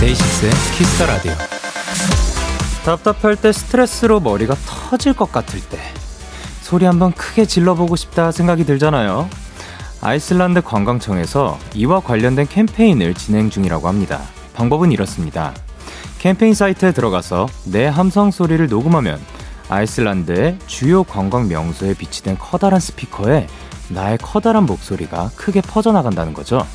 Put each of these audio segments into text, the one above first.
데이식스의 Kiss the Radio. 답답할 때 스트레스로 머리가 터질 것 같을 때 소리 한번 크게 질러보고 싶다 생각이 들잖아요. 아이슬란드 관광청에서 이와 관련된 캠페인을 진행 중이라고 합니다. 방법은 이렇습니다. 캠페인 사이트에 들어가서 내 함성 소리를 녹음하면 아이슬란드의 주요 관광 명소에 비치된 커다란 스피커에 나의 커다란 목소리가 크게 퍼져나간다는 거죠.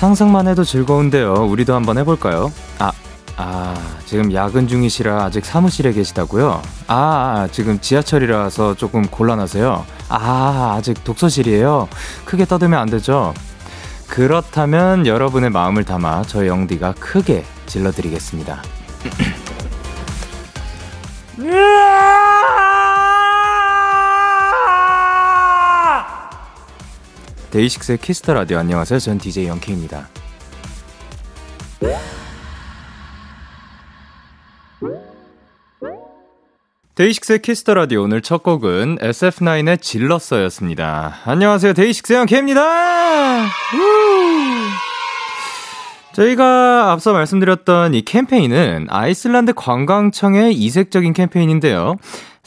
상상만 해도 즐거운데요. 우리도 한번 해볼까요? 아, 아, 지금 야근 중이시라 아직 사무실에 계시다고요? 아, 아 지금 지하철이라서 조금 곤란하세요? 아, 아직 독서실이에요? 크게 떠들면 안 되죠? 그렇다면 여러분의 마음을 담아 저희 영디가 크게 질러드리겠습니다. 데이식스의 Kiss the Radio 안녕하세요. 전 DJ 영케입니다. 데이식스의 Kiss the Radio 오늘 첫 곡은 SF9의 질렀어였습니다. 안녕하세요. 데이식스 영케입니다. 저희가 앞서 말씀드렸던 이 캠페인은 아이슬란드 관광청의 이색적인 캠페인인데요.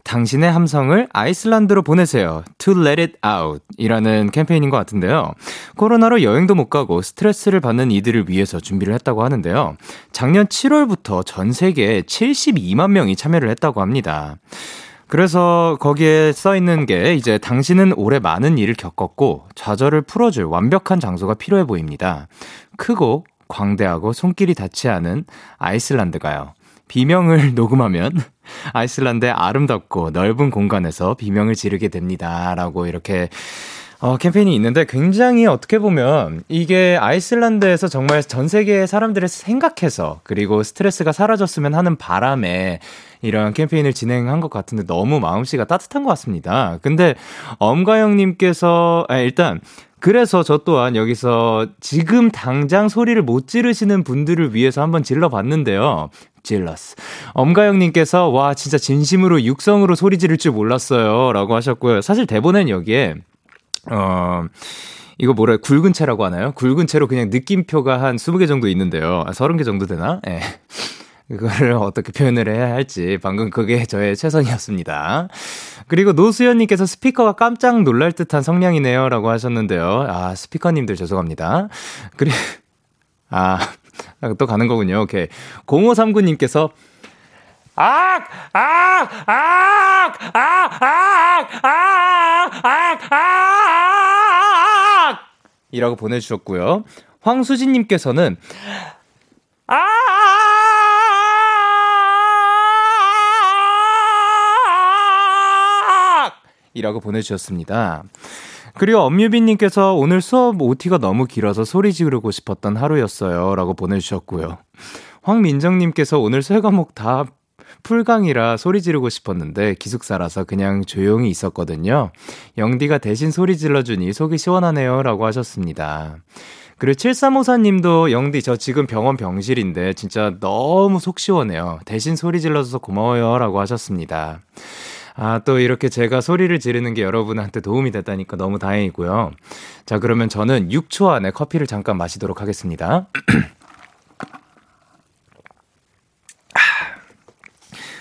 당신의 함성을 아이슬란드로 보내세요. To let it out. 이라는 캠페인인 것 같은데요. 코로나로 여행도 못 가고 스트레스를 받는 이들을 위해서 준비를 했다고 하는데요. 작년 7월부터 전 세계에 72만 명이 참여를 했다고 합니다. 그래서 거기에 써 있는 게 이제 당신은 올해 많은 일을 겪었고 좌절을 풀어줄 완벽한 장소가 필요해 보입니다. 크고 광대하고 손길이 닿지 않은 아이슬란드가요. 비명을 녹음하면 아이슬란드의 아름답고 넓은 공간에서 비명을 지르게 됩니다. 라고 이렇게 어, 캠페인이 있는데 굉장히 어떻게 보면 이게 아이슬란드에서 정말 전 세계 사람들을 생각해서 그리고 스트레스가 사라졌으면 하는 바람에 이런 캠페인을 진행한 것 같은데 너무 마음씨가 따뜻한 것 같습니다. 근데 엄가영님께서 아, 일단 그래서 저 또한 여기서 지금 당장 소리를 못 지르시는 분들을 위해서 한번 질러봤는데요. 질러스. 엄가영님께서 와 진짜 진심으로 육성으로 소리 지를 줄 몰랐어요. 라고 하셨고요. 사실 대본엔 여기에 어 이거 뭐래 굵은 채라고 하나요? 굵은 채로 그냥 느낌표가 한 20개 정도 있는데요. 아, 30개 정도 되나? 예. 네. 이거를 어떻게 표현을 해야 할지 방금 그게 저의 최선이었습니다. 그리고 노수연님께서 스피커가 깜짝 놀랄 듯한 성량이네요. 라고 하셨는데요. 아, 스피커님들 죄송합니다. 그리고, 아, 또 가는 거군요. 오케이. 0539님께서 악! 악! 악! 악! 악! 악! 악! 악! 이라고 보내주셨고요. 황수진님께서는 아! 이라고 보내주셨습니다. 그리고 엄유빈님께서 오늘 수업 OT가 너무 길어서 소리 지르고 싶었던 하루였어요. 라고 보내주셨고요. 황민정님께서 오늘 세 과목 다 풀강이라 소리 지르고 싶었는데 기숙사라서 그냥 조용히 있었거든요. 영디가 대신 소리 질러주니 속이 시원하네요. 라고 하셨습니다. 그리고 7354님도 영디 저 지금 병원 병실인데 진짜 너무 속 시원해요. 대신 소리 질러줘서 고마워요. 라고 하셨습니다. 아, 또 이렇게 제가 소리를 지르는 게 여러분한테 도움이 됐다니까 너무 다행이고요. 자, 그러면 저는 6초 안에 커피를 잠깐 마시도록 하겠습니다.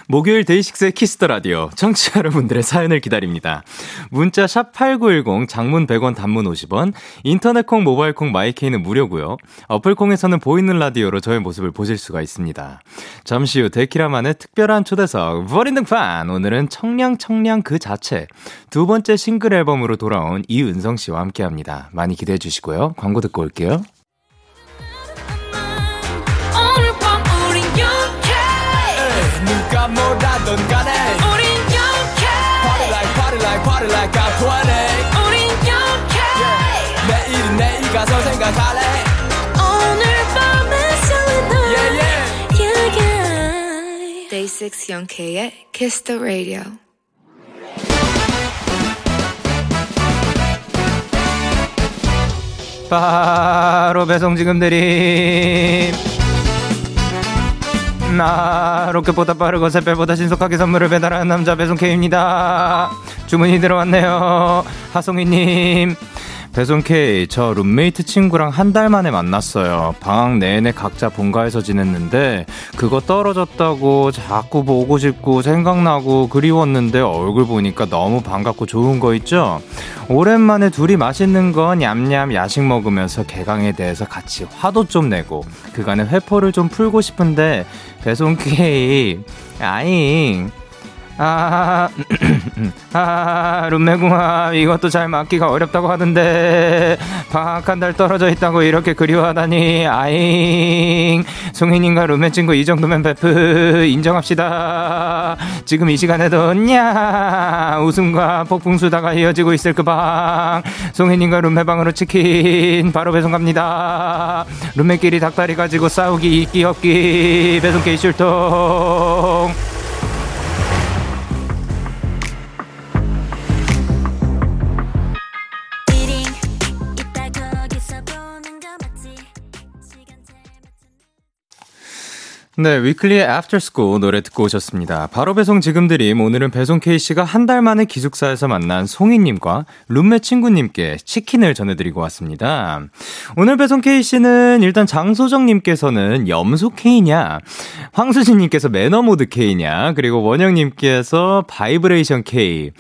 목요일 데이식스의 Kiss the Radio 청취자 여러분들의 사연을 기다립니다. 문자 샵 8910 장문 100원 단문 50원 인터넷 콩 모바일 콩 마이케이는 무료고요. 어플 콩에서는 보이는 라디오로 저의 모습을 보실 수가 있습니다. 잠시 후 데키라만의 특별한 초대석 본인 등판 오늘은 청량 청량 그 자체 두 번째 싱글 앨범으로 돌아온 이은상 씨와 함께합니다. 많이 기대해 주시고요. 광고 듣고 올게요. 생각과 토하네. 우린 욕해. 내일은 내일 가서 생각할래. 오늘 밤에 설레나 Day 6 Young K의 Kiss the Radio. 바로 배송 지금 드림. 나 로켓보다 빠르고 새별보다 신속하게 선물을 배달하는 남자 배송 K입니다. 주문이 들어왔네요. 하송이님. 배송 K, 저 룸메이트 친구랑 한 달 만에 만났어요. 방학 내내 각자 본가에서 지냈는데, 그거 떨어졌다고 자꾸 보고 싶고 생각나고 그리웠는데 얼굴 보니까 너무 반갑고 좋은 거 있죠? 오랜만에 둘이 맛있는 거 냠냠 야식 먹으면서 개강에 대해서 같이 화도 좀 내고, 그간의 회포를 좀 풀고 싶은데, 배송 K, 아잉, 아, 아, 룸메궁합. 이것도 잘 맞기가 어렵다고 하던데. 방학 한 달 떨어져 있다고 이렇게 그리워하다니. 아잉. 송혜님과 룸메 친구 이 정도면 베프. 인정합시다. 지금 이 시간에도 냐. 웃음과 폭풍수다가 이어지고 있을 그 방 송혜님과 룸메방으로 치킨 바로 배송 갑니다. 룸메끼리 닭다리 가지고 싸우기 있기 없기. 배송 게이 출동 네, 위클리의 After School 노래 듣고 오셨습니다. 바로 배송 지금 드림. 오늘은 배송 K씨가 한 달 만에 기숙사에서 만난 송이님과 룸메 친구님께 치킨을 전해드리고 왔습니다. 오늘 배송 K씨는 일단 장소정님께서는 염소 K냐, 황수진님께서 매너모드 K냐, 그리고 원영님께서 바이브레이션 K,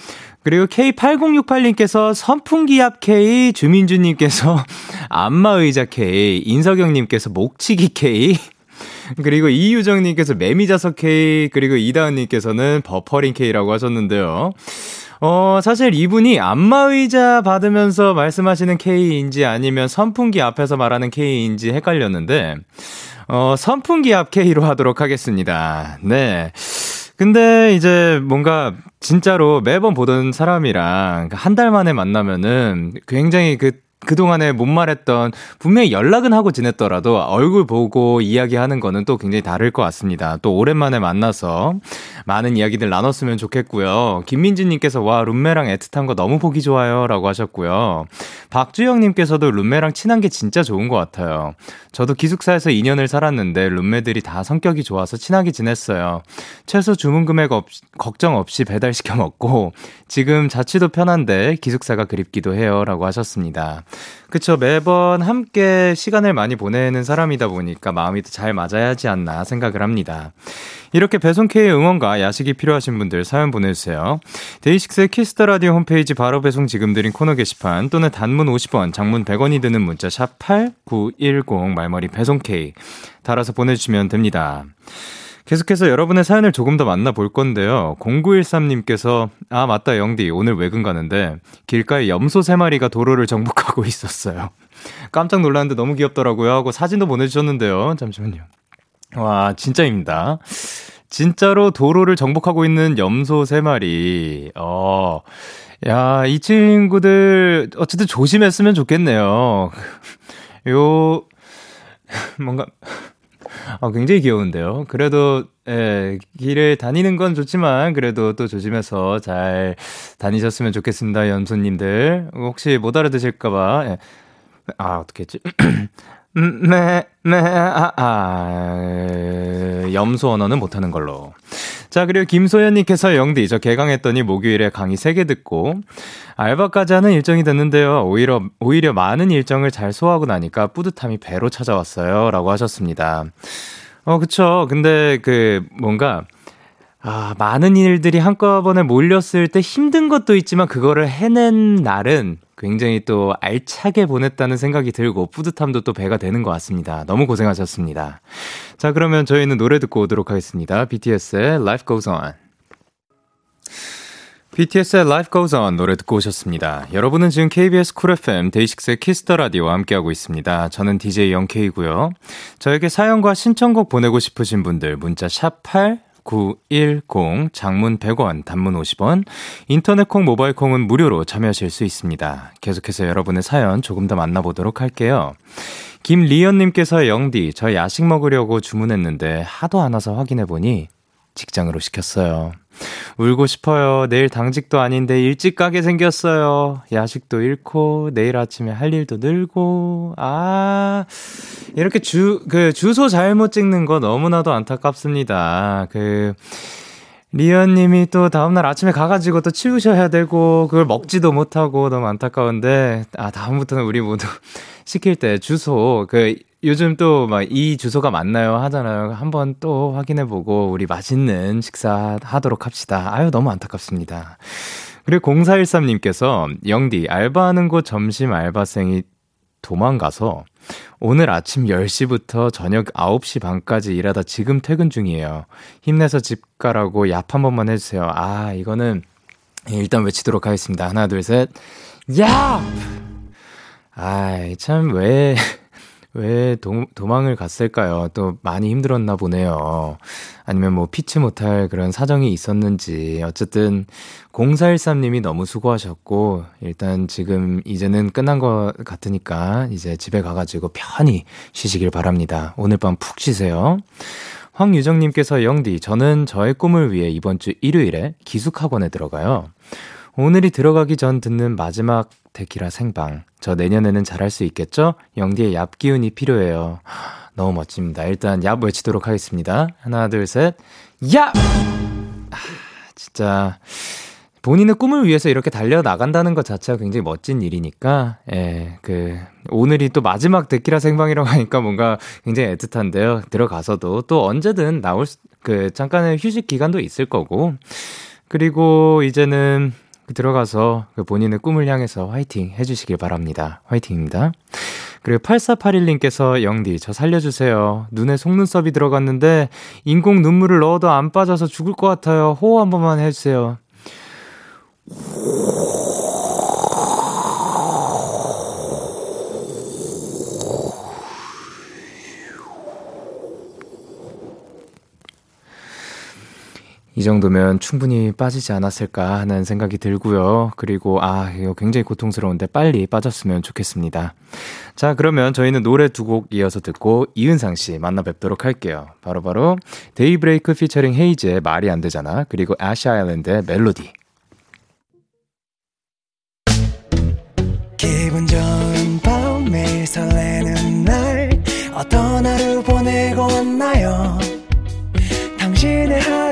그리고 K8068님께서 선풍기 앞 K, 주민주님께서 안마의자 K, 인석영님께서 목치기 K, 그리고 이유정님께서 매미자석 K, 그리고 이다은님께서는 버퍼링 K라고 하셨는데요. 어, 사실 이분이 안마의자 받으면서 말씀하시는 K인지 아니면 선풍기 앞에서 말하는 K인지 헷갈렸는데, 어, 선풍기 앞 K로 하도록 하겠습니다. 네. 근데 이제 뭔가 진짜로 매번 보던 사람이랑 한 달 만에 만나면은 굉장히 그 그동안에 못 말했던 분명히 연락은 하고 지냈더라도 얼굴 보고 이야기하는 거는 또 굉장히 다를 것 같습니다. 또 오랜만에 만나서 많은 이야기들 나눴으면 좋겠고요. 김민지님께서 와 룸메랑 애틋한 거 너무 보기 좋아요 라고 하셨고요. 박주영님께서도 룸메랑 친한 게 진짜 좋은 것 같아요. 저도 기숙사에서 2년을 살았는데 룸메들이 다 성격이 좋아서 친하게 지냈어요. 최소 주문 금액 없, 걱정 없이 배달시켜 먹고 지금 자취도 편한데 기숙사가 그립기도 해요 라고 하셨습니다. 그쵸. 매번 함께 시간을 많이 보내는 사람이다 보니까 마음이 더잘 맞아야 하지 않나 생각을 합니다. 이렇게 배송K의 응원과 야식이 필요하신 분들 사연 보내주세요. 데이식스의 Kiss the Radio 홈페이지 바로 배송 지금 드린 코너 게시판 또는 단문 50원, 장문 100원이 드는 문자 샵 8910 말머리 배송K 달아서 보내주시면 됩니다. 계속해서 여러분의 사연을 조금 더 만나볼 건데요. 0913님께서, 아, 맞다, 영디. 오늘 외근 가는데, 길가에 염소 3마리가 도로를 정복하고 있었어요. 깜짝 놀랐는데 너무 귀엽더라고요. 하고 사진도 보내주셨는데요. 잠시만요. 와, 진짜입니다. 진짜로 도로를 정복하고 있는 염소 3마리. 어, 야, 이 친구들, 어쨌든 조심했으면 좋겠네요. 요, 뭔가, 아, 굉장히 귀여운데요. 그래도, 예, 길을 다니는 건 좋지만, 그래도 또 조심해서 잘 다니셨으면 좋겠습니다, 연소님들. 혹시 못 알아드실까봐. 예. 아, 어떻게 했지? 음, 네, 네, 아, 아, 염소 언어는 못하는 걸로. 자, 그리고 김소연님께서 영디, 저 개강했더니 목요일에 강의 3개 듣고, 알바까지 하는 일정이 됐는데요. 오히려, 오히려 많은 일정을 잘 소화하고 나니까 뿌듯함이 배로 찾아왔어요. 라고 하셨습니다. 어, 그쵸. 근데 그, 뭔가, 아, 많은 일들이 한꺼번에 몰렸을 때 힘든 것도 있지만 그거를 해낸 날은 굉장히 또 알차게 보냈다는 생각이 들고 뿌듯함도 또 배가 되는 것 같습니다. 너무 고생하셨습니다. 자, 그러면 저희는 노래 듣고 오도록 하겠습니다. BTS의 Life Goes On. BTS의 Life Goes On 노래 듣고 오셨습니다. 여러분은 지금 KBS 쿨 FM 데이식스의 Kiss the Radio와 함께하고 있습니다. 저는 DJ 영케이고요. 저에게 사연과 신청곡 보내고 싶으신 분들 문자 샵 8, 910 장문 100원 단문 50원 인터넷 콩 모바일 콩은 무료로 참여하실 수 있습니다. 계속해서 여러분의 사연 조금 더 만나보도록 할게요. 김리연님께서 영디 저 야식 먹으려고 주문했는데 하도 안 와서 확인해보니 직장으로 시켰어요. 울고 싶어요. 내일 당직도 아닌데 일찍 가게 생겼어요. 야식도 잃고, 내일 아침에 할 일도 늘고, 아, 이렇게 주, 그, 주소 잘못 찍는 거 너무나도 안타깝습니다. 그, 리언님이 또 다음날 아침에 가가지고 또 치우셔야 되고, 그걸 먹지도 못하고 너무 안타까운데, 아, 다음부터는 우리 모두 시킬 때 주소, 그, 요즘 또 막 이 주소가 맞나요 하잖아요. 한번 또 확인해보고 우리 맛있는 식사 하도록 합시다. 아유, 너무 안타깝습니다. 그리고 0413님께서 영디, 알바하는 곳 점심 알바생이 도망가서 오늘 아침 10시부터 저녁 9시 반까지 일하다 지금 퇴근 중이에요. 힘내서 집 가라고 얍 한 번만 해주세요. 아, 이거는 일단 외치도록 하겠습니다. 하나, 둘, 셋. 야! 아이, 참, 왜. 왜 도, 도망을 갔을까요? 또 많이 힘들었나 보네요. 아니면 뭐 피치 못할 그런 사정이 있었는지. 어쨌든 0413님이 너무 수고하셨고, 일단 지금 이제는 끝난 것 같으니까 이제 집에 가가지고 편히 쉬시길 바랍니다. 오늘 밤 푹 쉬세요. 황유정님께서 영디, 저는 저의 꿈을 위해 이번 주 일요일에 기숙학원에 들어가요. 오늘이 들어가기 전 듣는 마지막 데키라 생방. 저 내년에는 잘할 수 있겠죠? 영디의 얍 기운이 필요해요. 너무 멋집니다. 일단 얍 외치도록 하겠습니다. 하나, 둘, 셋. 얍! 아, 진짜. 본인의 꿈을 위해서 이렇게 달려 나간다는 것 자체가 굉장히 멋진 일이니까, 예, 그, 오늘이 또 마지막 데키라 생방이라고 하니까 뭔가 굉장히 애틋한데요. 들어가서도 또 언제든 나올, 수, 그, 잠깐의 휴식 기간도 있을 거고, 그리고 이제는 들어가서 그 본인의 꿈을 향해서 화이팅 해주시길 바랍니다. 화이팅입니다. 그리고 8481님께서 영디, 저 살려주세요. 눈에 속눈썹이 들어갔는데 인공 눈물을 넣어도 안 빠져서 죽을 것 같아요. 호호 한 번만 해주세요. 이 정도면 충분히 빠지지 않았을까 하는 생각이 들고요. 그리고 아, 이거 굉장히 고통스러운데 빨리 빠졌으면 좋겠습니다. 자, 그러면 저희는 노래 두 곡 이어서 듣고 이은상 씨 만나 뵙도록 할게요. 바로바로 바로 데이브레이크 피처링 헤이즈의 말이 안 되잖아. 그리고 애쉬 아일랜드의 멜로디. 기분 좋은 밤 매일 설레는 날 어떤 하루 보내고 왔나요? 당신의 하루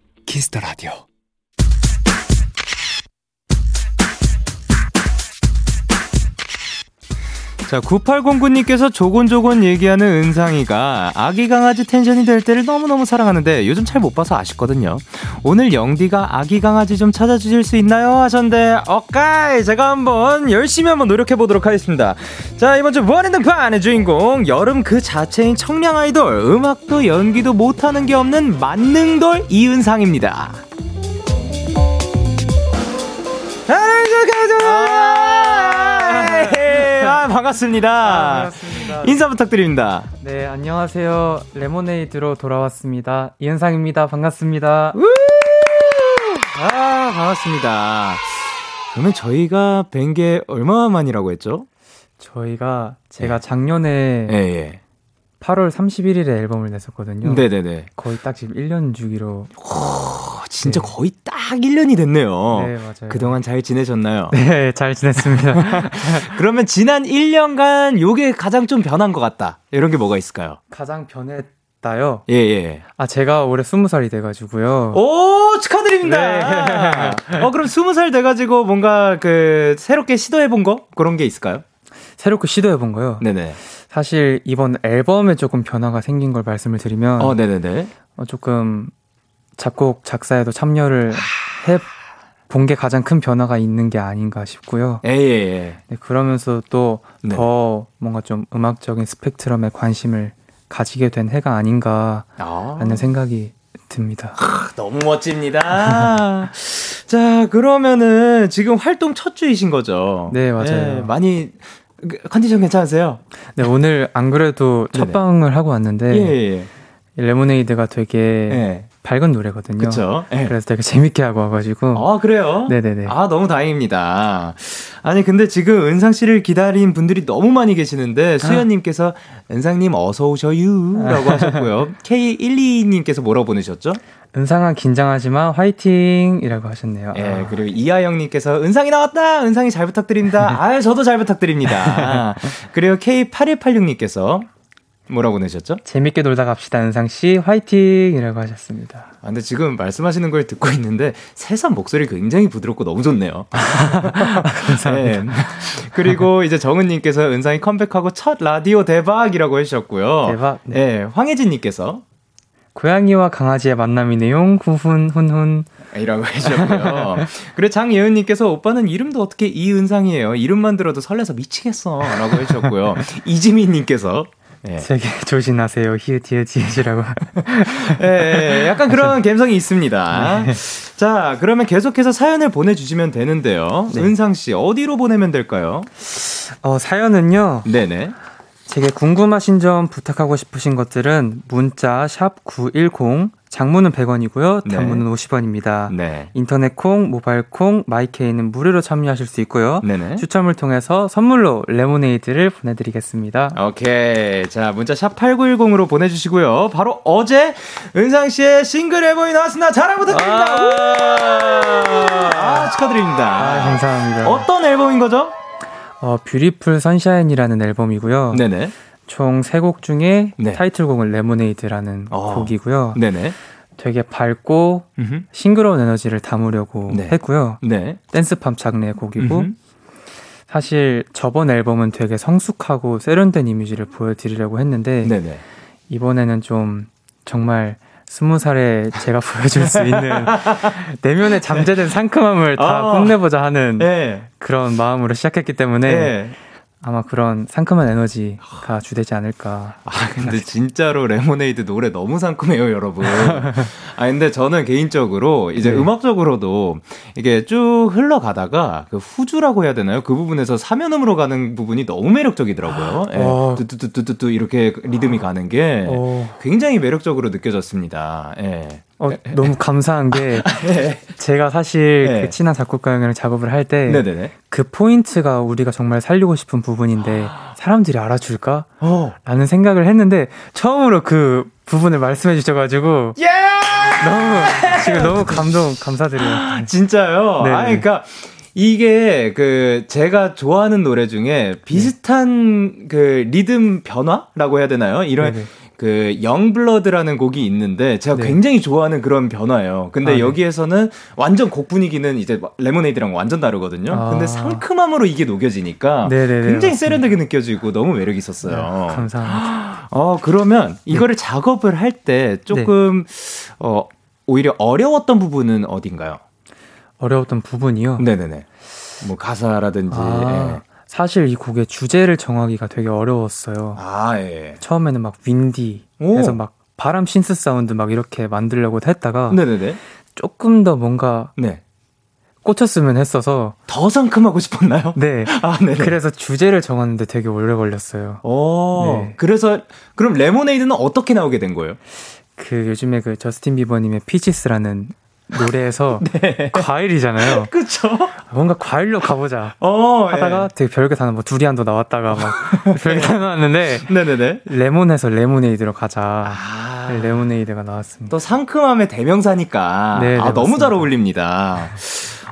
Kiss the Radio. 자, 9809님께서 조곤조곤 얘기하는 은상이가 아기 강아지 텐션이 될 때를 너무너무 사랑하는데 요즘 잘 못 봐서 아쉽거든요. 오늘 영디가 아기 강아지 좀 찾아주실 수 있나요? 하셨는데, 오케이! 제가 한번 열심히 한번 노력해보도록 하겠습니다. 자, 이번 주 무한의 등판의 주인공, 여름 그 자체인 청량 아이돌, 음악도 연기도 못하는 게 없는 만능돌 이은상입니다. 아, 반갑습니다. 아, 반갑습니다. 인사 부탁드립니다. 네, 안녕하세요. 레모네이드로 돌아왔습니다. 이은상입니다. 반갑습니다. 아, 반갑습니다. 그러면 저희가 뵌 게 얼마 만이라고 했죠? 저희가 제가 네. 작년에 예, 예. 8월 31일에 앨범을 냈었거든요. 네네네. 거의 딱 지금 1년 주기로. 오, 진짜 네. 거의 딱 1년이 됐네요. 네, 맞아요. 그동안 잘 지내셨나요? 네, 잘 지냈습니다. 그러면 지난 1년간 요게 가장 좀 변한 것 같다. 이런 게 뭐가 있을까요? 가장 변했다요? 예, 예. 아, 제가 올해 20살이 돼가지고요. 오, 축하드립니다. 네. 어, 그럼 20살 돼가지고 뭔가 그 새롭게 시도해본 거? 그런 게 있을까요? 새롭게 시도해본 거요? 네네. 사실 이번 앨범에 조금 변화가 생긴 걸 말씀을 드리면 어, 네네네. 어, 조금 작곡 작사에도 참여를 해 본 게 가장 큰 변화가 있는 게 아닌가 싶고요. 예, 예, 예. 네, 그러면서 또더 네. 뭔가 좀 음악적인 스펙트럼에 관심을 가지게 된 해가 아닌가라는 아. 생각이 듭니다. 아, 너무 멋집니다. 자, 그러면은 지금 활동 첫 주이신 거죠? 네, 맞아요. 네, 많이 그, 컨디션 괜찮으세요? 네, 오늘 안 그래도 첫 방을 하고 왔는데 예, 예. 예. 레모네이드가 되게 예. 밝은 노래거든요. 그쵸? 네. 그래서 되게 재밌게 하고 와가지고. 아, 그래요? 네네네. 아, 너무 다행입니다. 아니, 근데 지금 은상 씨를 기다린 분들이 너무 많이 계시는데, 수현님께서 아. 은상님 어서 오셔요. 라고 하셨고요. K12님께서 뭐라고 보내셨죠? 은상아 긴장하지만 화이팅이라고 하셨네요. 예, 아. 그리고 이하영님께서 은상이 나왔다! 은상이 잘 부탁드립니다. 아, 저도 잘 부탁드립니다. 그리고 K8186님께서 뭐라고 내셨죠? 재밌게 놀다 갑시다, 은상 씨. 화이팅이라고 하셨습니다. 아, 근데 지금 말씀하시는 걸 듣고 있는데 새삼 목소리 굉장히 부드럽고 너무 좋네요. 감사합니다. 네. 그리고 이제 정은님께서 은상이 컴백하고 첫 라디오 대박이라고 해주셨고요. 대박. 네. 네 황혜진님께서 고양이와 강아지의 만남이 내용 후훈 훈훈 이라고 해주셨고요. 그리고 장예은님께서 오빠는 이름도 어떻게 이은상이에요. 이름만 들어도 설레서 미치겠어라고 해주셨고요. 이지민님께서 예. 되게 조심하세요. 히읗 히읗 히읗이라고. 예, 예, 약간 그런 감성이 있습니다. 네. 자, 그러면 계속해서 사연을 보내주시면 되는데요. 네. 은상 씨 어디로 보내면 될까요? 어 사연은요. 네네. 제게 궁금하신 점 부탁하고 싶으신 것들은 문자 샵 #910 장문은 100원이고요. 단문은 네. 50원입니다. 네. 인터넷 콩, 모바일 콩, 마이케이는 무료로 참여하실 수 있고요. 네네. 추첨을 통해서 선물로 레모네이드를 보내드리겠습니다. 오케이. 자, 문자 샵 8910으로 보내주시고요. 바로 어제 은상 씨의 싱글 앨범이 나왔습니다. 자랑 부탁드립니다. 아, 아 축하드립니다. 아, 감사합니다. 어떤 앨범인 거죠? 어, Beautiful Sunshine이라는 앨범이고요. 네네. 총 세 곡 중에 네. 타이틀곡은 레모네이드라는 어. 곡이고요. 네네. 되게 밝고 음흠. 싱그러운 에너지를 담으려고 네. 했고요. 네. 댄스팝 장르의 곡이고 음흠. 사실 저번 앨범은 되게 성숙하고 세련된 이미지를 보여드리려고 했는데 네네. 이번에는 좀 정말 스무 살에 제가 보여줄 수 있는 내면의 잠재된 상큼함을 다 어. 뽐내보자 하는 네. 그런 마음으로 시작했기 때문에 네. 아마 그런 상큼한 에너지가 주되지 않을까. 아, 근데 진짜로 레모네이드 노래 너무 상큼해요, 여러분. 아, 근데 저는 개인적으로 이제 네. 음악적으로도 이게 쭉 흘러가다가 그 후주라고 해야 되나요? 그 부분에서 사면음으로 가는 부분이 너무 매력적이더라고요. 예. 어. 뚜뚜뚜뚜뚜 이렇게 리듬이 가는 게 어. 굉장히 매력적으로 느껴졌습니다. 예. 어, 너무 감사한 게 네. 제가 사실 네. 그 친한 작곡가 형이랑 작업을 할 때 그 포인트가 우리가 정말 살리고 싶은 부분인데 사람들이 알아줄까? 어. 라는 생각을 했는데 처음으로 그 부분을 말씀해 주셔가지고 예! 너무 지금 너무 감동 감사드려요. 진짜요? 네. 아 그러니까 이게 그 제가 좋아하는 노래 중에 비슷한 네. 그 리듬 변화라고 해야 되나요? 이런 네네. 그 영블러드라는 곡이 있는데 제가 네. 굉장히 좋아하는 그런 변화예요. 근데 아, 네. 여기에서는 완전 곡 분위기는 이제 레모네이드랑 완전 다르거든요. 아. 근데 상큼함으로 이게 녹여지니까 네네네, 굉장히 세련되게 느껴지고 너무 매력 있었어요. 네, 감사합니다. 어 그러면 네. 이거를 작업을 할 때 조금 네. 어 오히려 어려웠던 부분은 어딘가요? 어려웠던 부분이요? 네네네. 뭐 가사라든지. 아. 예. 사실 이 곡의 주제를 정하기가 되게 어려웠어요. 아, 예. 처음에는 막 windy 해서 막 바람 synth 사운드 막 이렇게 만들려고 했다가 네네네. 조금 더 뭔가 네. 꽂혔으면 했어서 더 상큼하고 싶었나요? 네. 아, 네. 그래서 주제를 정하는데 되게 오래 걸렸어요. 오. 네. 그래서 그럼 레모네이드는 어떻게 나오게 된 거예요? 그 요즘에 그 저스틴 비버님의 Peaches라는 노래에서 네. 과일이잖아요. 그쵸? 뭔가 과일로 가보자. 어, 하다가 예. 되게 별게 다는 뭐 두리안도 나왔다가 막 별게 다 나왔는데 네네네. 레몬에서 레모네이드로 가자. 아. 레모네이드가 나왔습니다. 또 상큼함의 대명사니까 네, 네, 아, 너무 잘 어울립니다.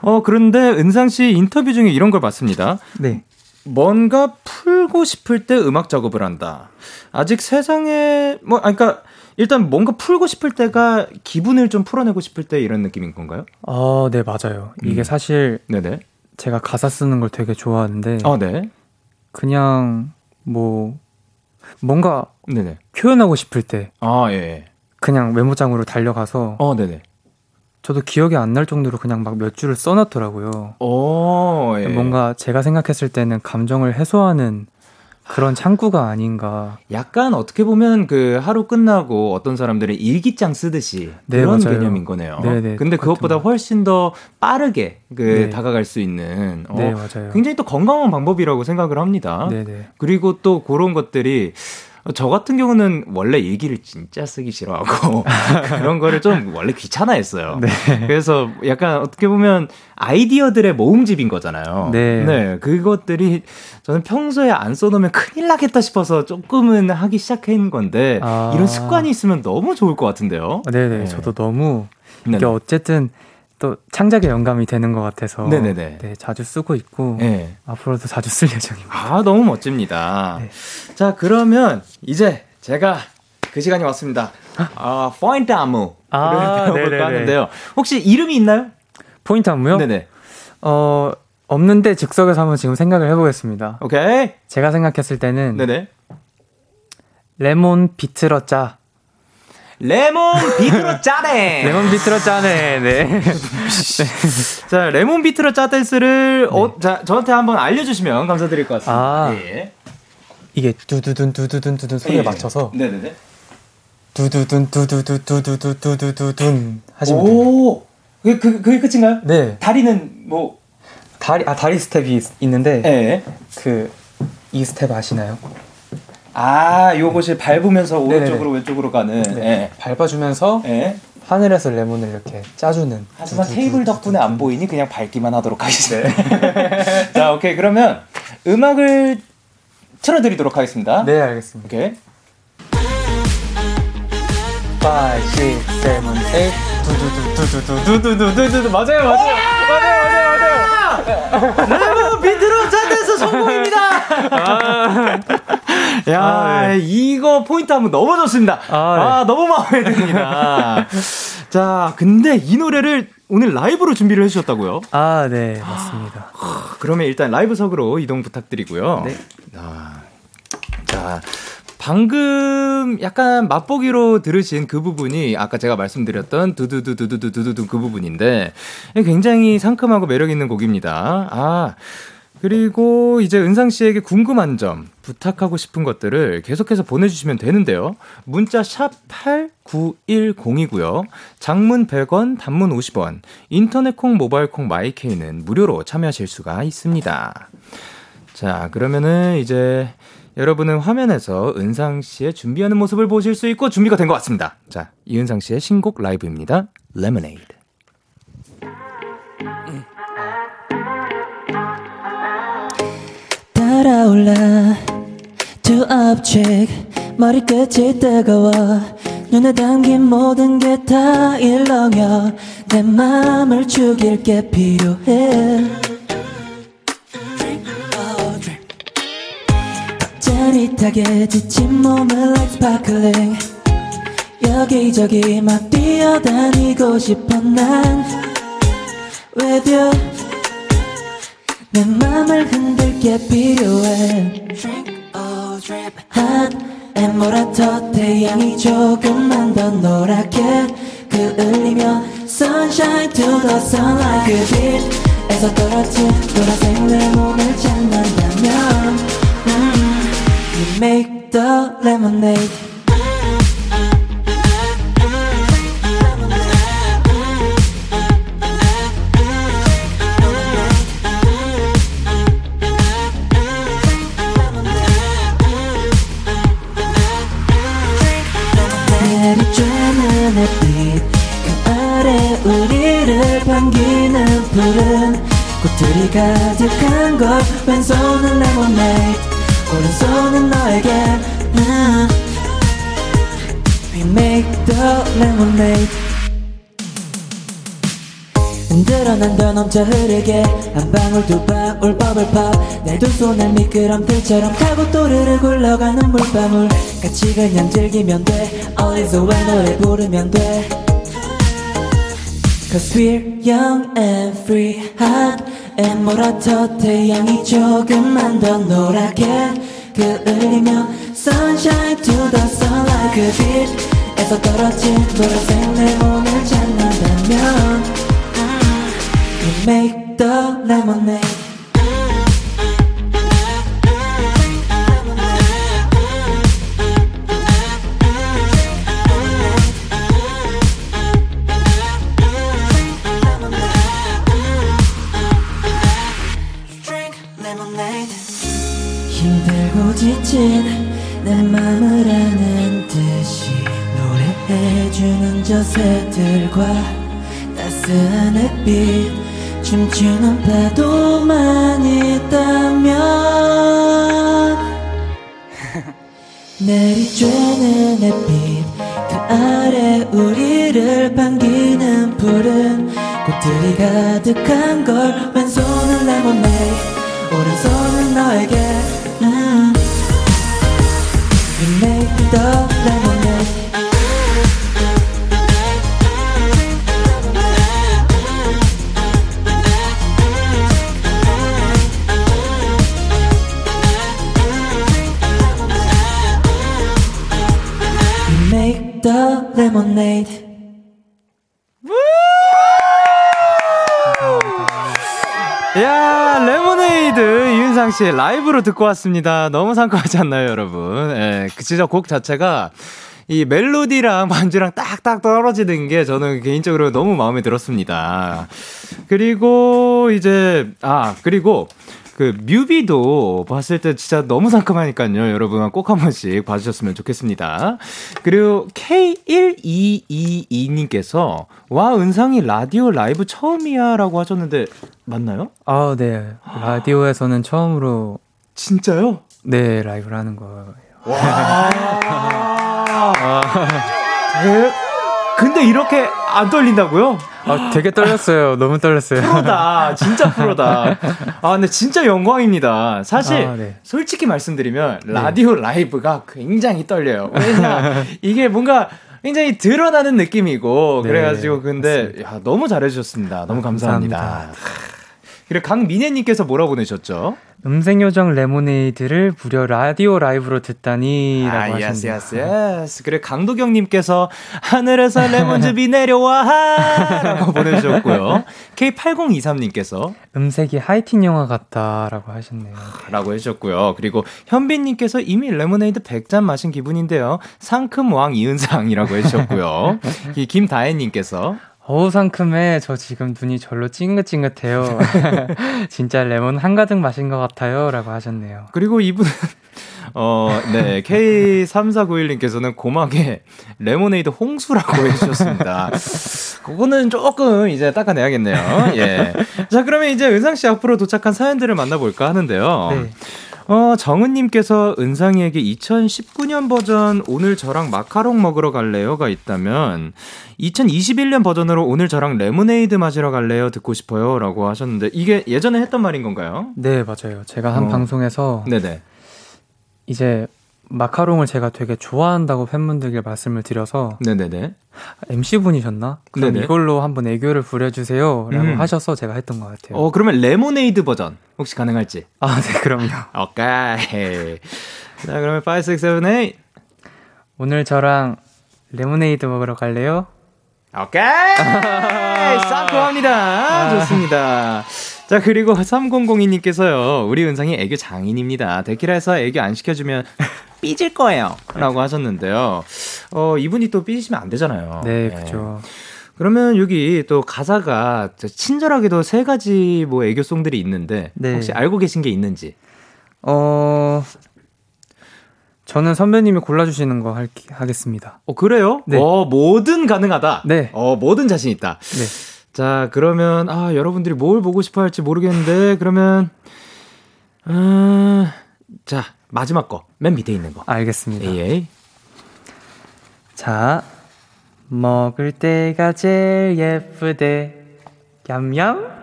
어 그런데 은상 씨 인터뷰 중에 이런 걸 봤습니다. 네. 뭔가 풀고 싶을 때 음악 작업을 한다. 아직 세상에 뭐 아, 그러니까 일단 뭔가 풀고 싶을 때가 기분을 좀 풀어내고 싶을 때 이런 느낌인 건가요? 아, 네, 맞아요. 이게 음. 사실 네네. 제가 가사 쓰는 걸 되게 좋아하는데 아, 네. 그냥 뭐 뭔가 네네. 표현하고 싶을 때 아, 예. 그냥 메모장으로 달려가서 어, 네네. 저도 기억이 안 날 정도로 그냥 막 몇 줄을 써놨더라고요. 오, 예. 뭔가 제가 생각했을 때는 감정을 해소하는 그런 창구가 아닌가. 약간 어떻게 보면 그 하루 끝나고 어떤 사람들은 일기장 쓰듯이 네, 그런 맞아요. 개념인 거네요. 네네. 네, 근데 그것보다 훨씬 더 빠르게 그 네. 다가갈 수 있는 어, 네. 굉장히 또 건강한 방법이라고 생각을 합니다. 네네. 네. 그리고 또 그런 것들이 저 같은 경우는 원래 일기를 진짜 쓰기 싫어하고 그런 거를 좀 원래 귀찮아했어요. 네. 그래서 약간 어떻게 보면 아이디어들의 모음집인 거잖아요. 네. 네. 그것들이 저는 평소에 안 써놓으면 큰일 나겠다 싶어서 조금은 하기 시작한 건데 아. 이런 습관이 있으면 너무 좋을 것 같은데요. 네네. 네. 저도 너무 이게 어쨌든 또 창작의 영감이 되는 것 같아서 네네네. 네, 자주 쓰고 있고 네. 앞으로도 자주 쓸 예정입니다. 아 너무 멋집니다. 네. 자 그러면 이제 제가 그 시간이 왔습니다. 아 포인트 안무를 아, 배워볼까 하는데요. 혹시 이름이 있나요? 포인트 안무요? 네네. 어 없는데 즉석에서 한번 지금 생각을 해보겠습니다. 오케이. 제가 생각했을 때는 네네. 레몬 비틀어 짜. 레몬 비틀어 짜네. 레몬 비틀어 짜네. 네. 자, 레몬 비틀어 짜 댄스를 네. 어, 자, 저한테 한번 알려 주시면 감사드릴 것 같습니다. 아, 예. 이게 두두둔 두두둔 두둔 소리에 예. 맞춰서. 네 네 네. 두두둔 두두두 두두두 두두두둔 하시면 돼요. 오, 그게, 그, 그게 끝인가요? 네. 다리는 뭐 다리 아 다리 스텝이 있는데 예. 그이 스텝 아시나요? 아, 요것이 밟으면서 오른쪽으로. 왼쪽으로 가는. 네. 네. 밟아주면서 네. 하늘에서 레몬을 이렇게 짜주는. 하지만 두, 두, 테이블 두, 덕분에 안 보이니 그냥 밟기만 하도록 하겠습니다. 네. 자, 오케이. 그러면 음악을 틀어드리도록 하겠습니다. 네, 알겠습니다. 오케이. 5, 6, 7, 8 두두두두두두두두두두 맞아요 맞아요 맞아요 맞아요 맞아요 레몬 비트로 짜내서 성공입니다 아, 야, 아, 네. 이거 포인트 한번 너무 좋습니다. 아, 네. 아 너무 마음에 듭니다. 자, 근데 이 노래를 오늘 라이브로 준비를 해주셨다고요? 아, 네, 맞습니다. 아, 그러면 일단 라이브석으로 이동 부탁드리고요. 네. 아, 자, 방금 약간 맛보기로 들으신 그 부분이 아까 제가 말씀드렸던 두두두두두두두두 그 부분인데 굉장히 상큼하고 매력 있는 곡입니다. 아, 그리고 이제 은상 씨에게 궁금한 점, 부탁하고 싶은 것들을 계속해서 보내주시면 되는데요. 문자 샵 8910이고요. 장문 100원, 단문 50원, 인터넷 콩, 모바일 콩, 마이케이는 무료로 참여하실 수가 있습니다. 자, 그러면은 이제 여러분은 화면에서 은상 씨의 준비하는 모습을 보실 수 있고 준비가 된 것 같습니다. 자, 이은상 씨의 신곡 라이브입니다. 레모네이드. 두 object. 머리끝이 뜨거워 눈에 담긴 모든 게 다 일렁여. 내 맘을 죽일 게 필요해. 짜릿하게 지친 몸을 like sparkling. 여기저기 막 뛰어다니고 싶어 난. With you. 내 맘을 흔들게 필요해 한 에모라터 태양이 조금만 더 노랗게 그을리면 Sunshine to the sunlight 그 빛에서 떨어진 노란색 내 몸을 찾는다면 음, You make the lemonade 반기는 푸른 꽃들이 가득한 걸 왼손은 레모네이드 오른손은 너에게 음. We make the lemonade 흔들어 난 더 넘쳐 흐르게 한 방울 두 방울 버블팝 내 두 손을 미끄럼틀처럼 타고 또르르 굴러가는 물방울 같이 그냥 즐기면 돼 어디서 왜 노래 부르면 돼 Cause we're young and free hot and 몰아터 태양이 조금만 더 노랗게 그을리면 Sunshine to the sunlight 그 빛에서 떨어진 노란색 내 몸을 찾는다면 make the lemonade. 라이브로 듣고 왔습니다. 너무 상큼하지 않나요, 여러분? 예, 그 진짜 곡 자체가 이 멜로디랑 반주랑 딱딱 떨어지는 게 저는 개인적으로 너무 마음에 들었습니다. 그리고 이제 아, 그리고 그 뮤비도 봤을 때 진짜 너무 상큼하니까요. 여러분 꼭 한 번씩 봐주셨으면 좋겠습니다. 그리고 K1222님께서 와 은상이 라디오 라이브 처음이야 라고 하셨는데 맞나요? 아, 네. 라디오에서는 처음으로 진짜요? 네, 라이브를 하는 거예요. 와. 근데 이렇게 안 떨린다고요? 아, 되게 떨렸어요. 너무 떨렸어요. 프로다. 진짜 프로다. 아, 근데 진짜 영광입니다. 사실, 아, 네. 솔직히 말씀드리면, 네. 라디오 네. 라이브가 굉장히 떨려요. 왜냐, 이게 뭔가 굉장히 드러나는 느낌이고, 네, 그래가지고, 근데, 야, 너무 잘해주셨습니다. 너무 감사합니다. 감사합니다. 그리고 강민혜님께서 뭐라 보내셨죠? 음색요정 레모네이드를 무려 라디오 라이브로 듣다니라고 아, 하셨네요. Yes yes yes. 그리고 강도경님께서 하늘에서 레몬즙이 내려와라고 보내주셨고요. K8023님께서 음색이 하이틴 영화 같다라고 하셨네요. 라고 해주셨고요. 그리고 현빈님께서 이미 레모네이드 100잔 마신 기분인데요. 상큼 왕 이은상이라고 해주셨고요. 김다혜님께서 어우 상큼해. 저 지금 눈이 절로 찡긋찡긋해요. 진짜 레몬 한가득 마신 것 같아요. 라고 하셨네요. 그리고 이분은 어, 네. K3491님께서는 고막에 레모네이드 홍수라고 해주셨습니다. 그거는 조금 이제 닦아내야겠네요. 예. 자, 그러면 이제 은상씨 앞으로 도착한 사연들을 만나볼까 하는데요. 네. 어, 정은님께서 은상이에게 2019년 버전 오늘 저랑 마카롱 먹으러 갈래요가 있다면 2021년 버전으로 오늘 저랑 레모네이드 마시러 갈래요 듣고 싶어요 라고 하셨는데 이게 예전에 했던 말인 건가요? 네, 맞아요. 제가 한 어. 방송에서 네네. 이제 마카롱을 제가 되게 좋아한다고 팬분들께 말씀을 드려서 네네네. MC 분이셨나? 그럼 네네. 이걸로 한번 애교를 부려주세요라고 음. 하셔서 제가 했던 것 같아요. 어 그러면 레모네이드 버전 혹시 가능할지? 아 네 그럼요. 오케이. 자 그러면 5, 6, 7, 8 오늘 저랑 레모네이드 먹으러 갈래요? 오케이. 쌍코합니다. 좋습니다. 자, 그리고 3002님께서요, 우리 은상이 애교 장인입니다. 데키라에서 애교 안 시켜주면 삐질 거예요. 라고 하셨는데요. 어, 이분이 또 삐지시면 안 되잖아요. 네, 네. 그죠. 그러면 여기 또 가사가 친절하게도 세 가지 뭐 애교송들이 있는데, 네. 혹시 알고 계신 게 있는지? 어, 저는 선배님이 골라주시는 거 할, 하겠습니다. 어, 그래요? 네. 어, 뭐든 가능하다? 네. 어, 뭐든 자신 있다? 네. 자, 그러면, 아, 여러분들이 뭘 보고 싶어 할지 모르겠는데, 그러면, 음, 자, 마지막 거. 맨 밑에 있는 거. 알겠습니다. 예. 자, 먹을 때가 제일 예쁘대. 얌얌?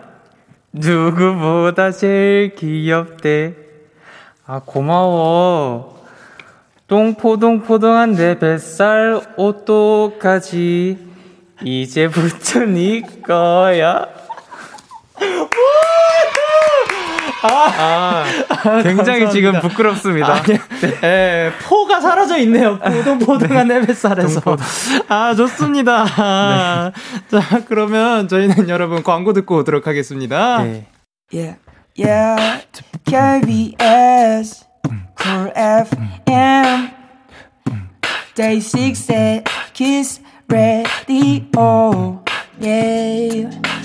누구보다 제일 귀엽대. 아, 고마워. 똥포동포동한 내 뱃살 어떡하지? 이제부터 네 거야. 아, 아, 굉장히 감사합니다. 지금 부끄럽습니다. 아, 네. 예, 포가 사라져 있네요. 포동포동한 네. 햇살에서. 아, 좋습니다. 네. 자, 그러면 저희는 여러분 광고 듣고 오도록 하겠습니다. 네. Yeah, yeah, KBS, Cool FM, DAY6의 Kiss radio. Yeah.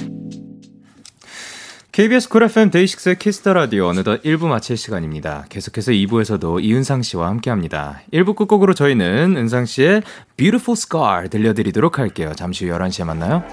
KBS 쿨 FM 데이식스의 키스터 라디오 어느덧 1부 마칠 시간입니다. 계속해서 2부에서도 이은상 씨와 함께 합니다. 1부 끝곡으로 저희는 은상 씨의 Beautiful Scar 들려드리도록 할게요. 잠시 후 11시에 만나요.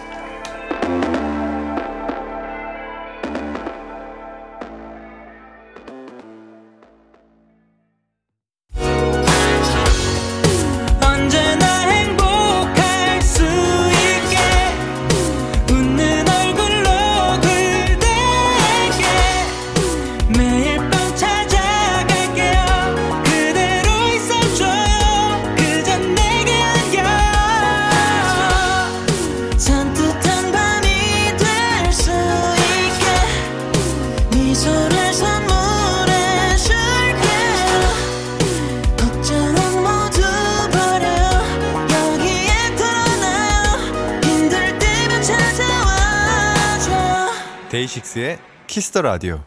키스터 라디오.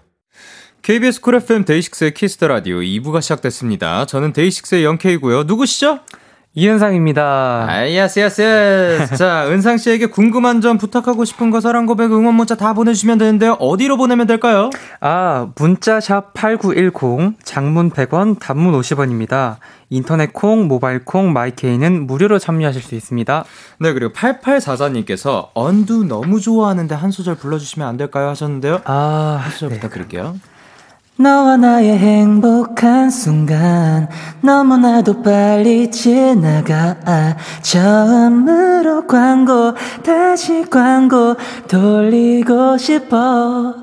KBS 쿨 FM 데이식스의 키스터 라디오 2부가 시작됐습니다. 저는 데이식스의 영케이고요. 누구시죠? 이은상입니다. 아, yes, yes. 자, 은상 씨에게 궁금한 점, 부탁하고 싶은 거, 사랑 고백, 응원 문자 다 보내 주시면 되는데요. 어디로 보내면 될까요? 아, 문자 샵 8910, 장문 100원, 단문 50원입니다. 인터넷 콩, 모바일 콩, My K는 무료로 참여하실 수 있습니다. 네, 그리고 8844님께서 Undo 너무 좋아하는데 한 소절 불러 주시면 안 될까요? 하셨는데요. 아, 한 소절 네. 부탁드릴게요. 너와 나의 행복한 순간 너무나도 빨리 지나가. 처음으로 광고 다시 광고 돌리고 싶어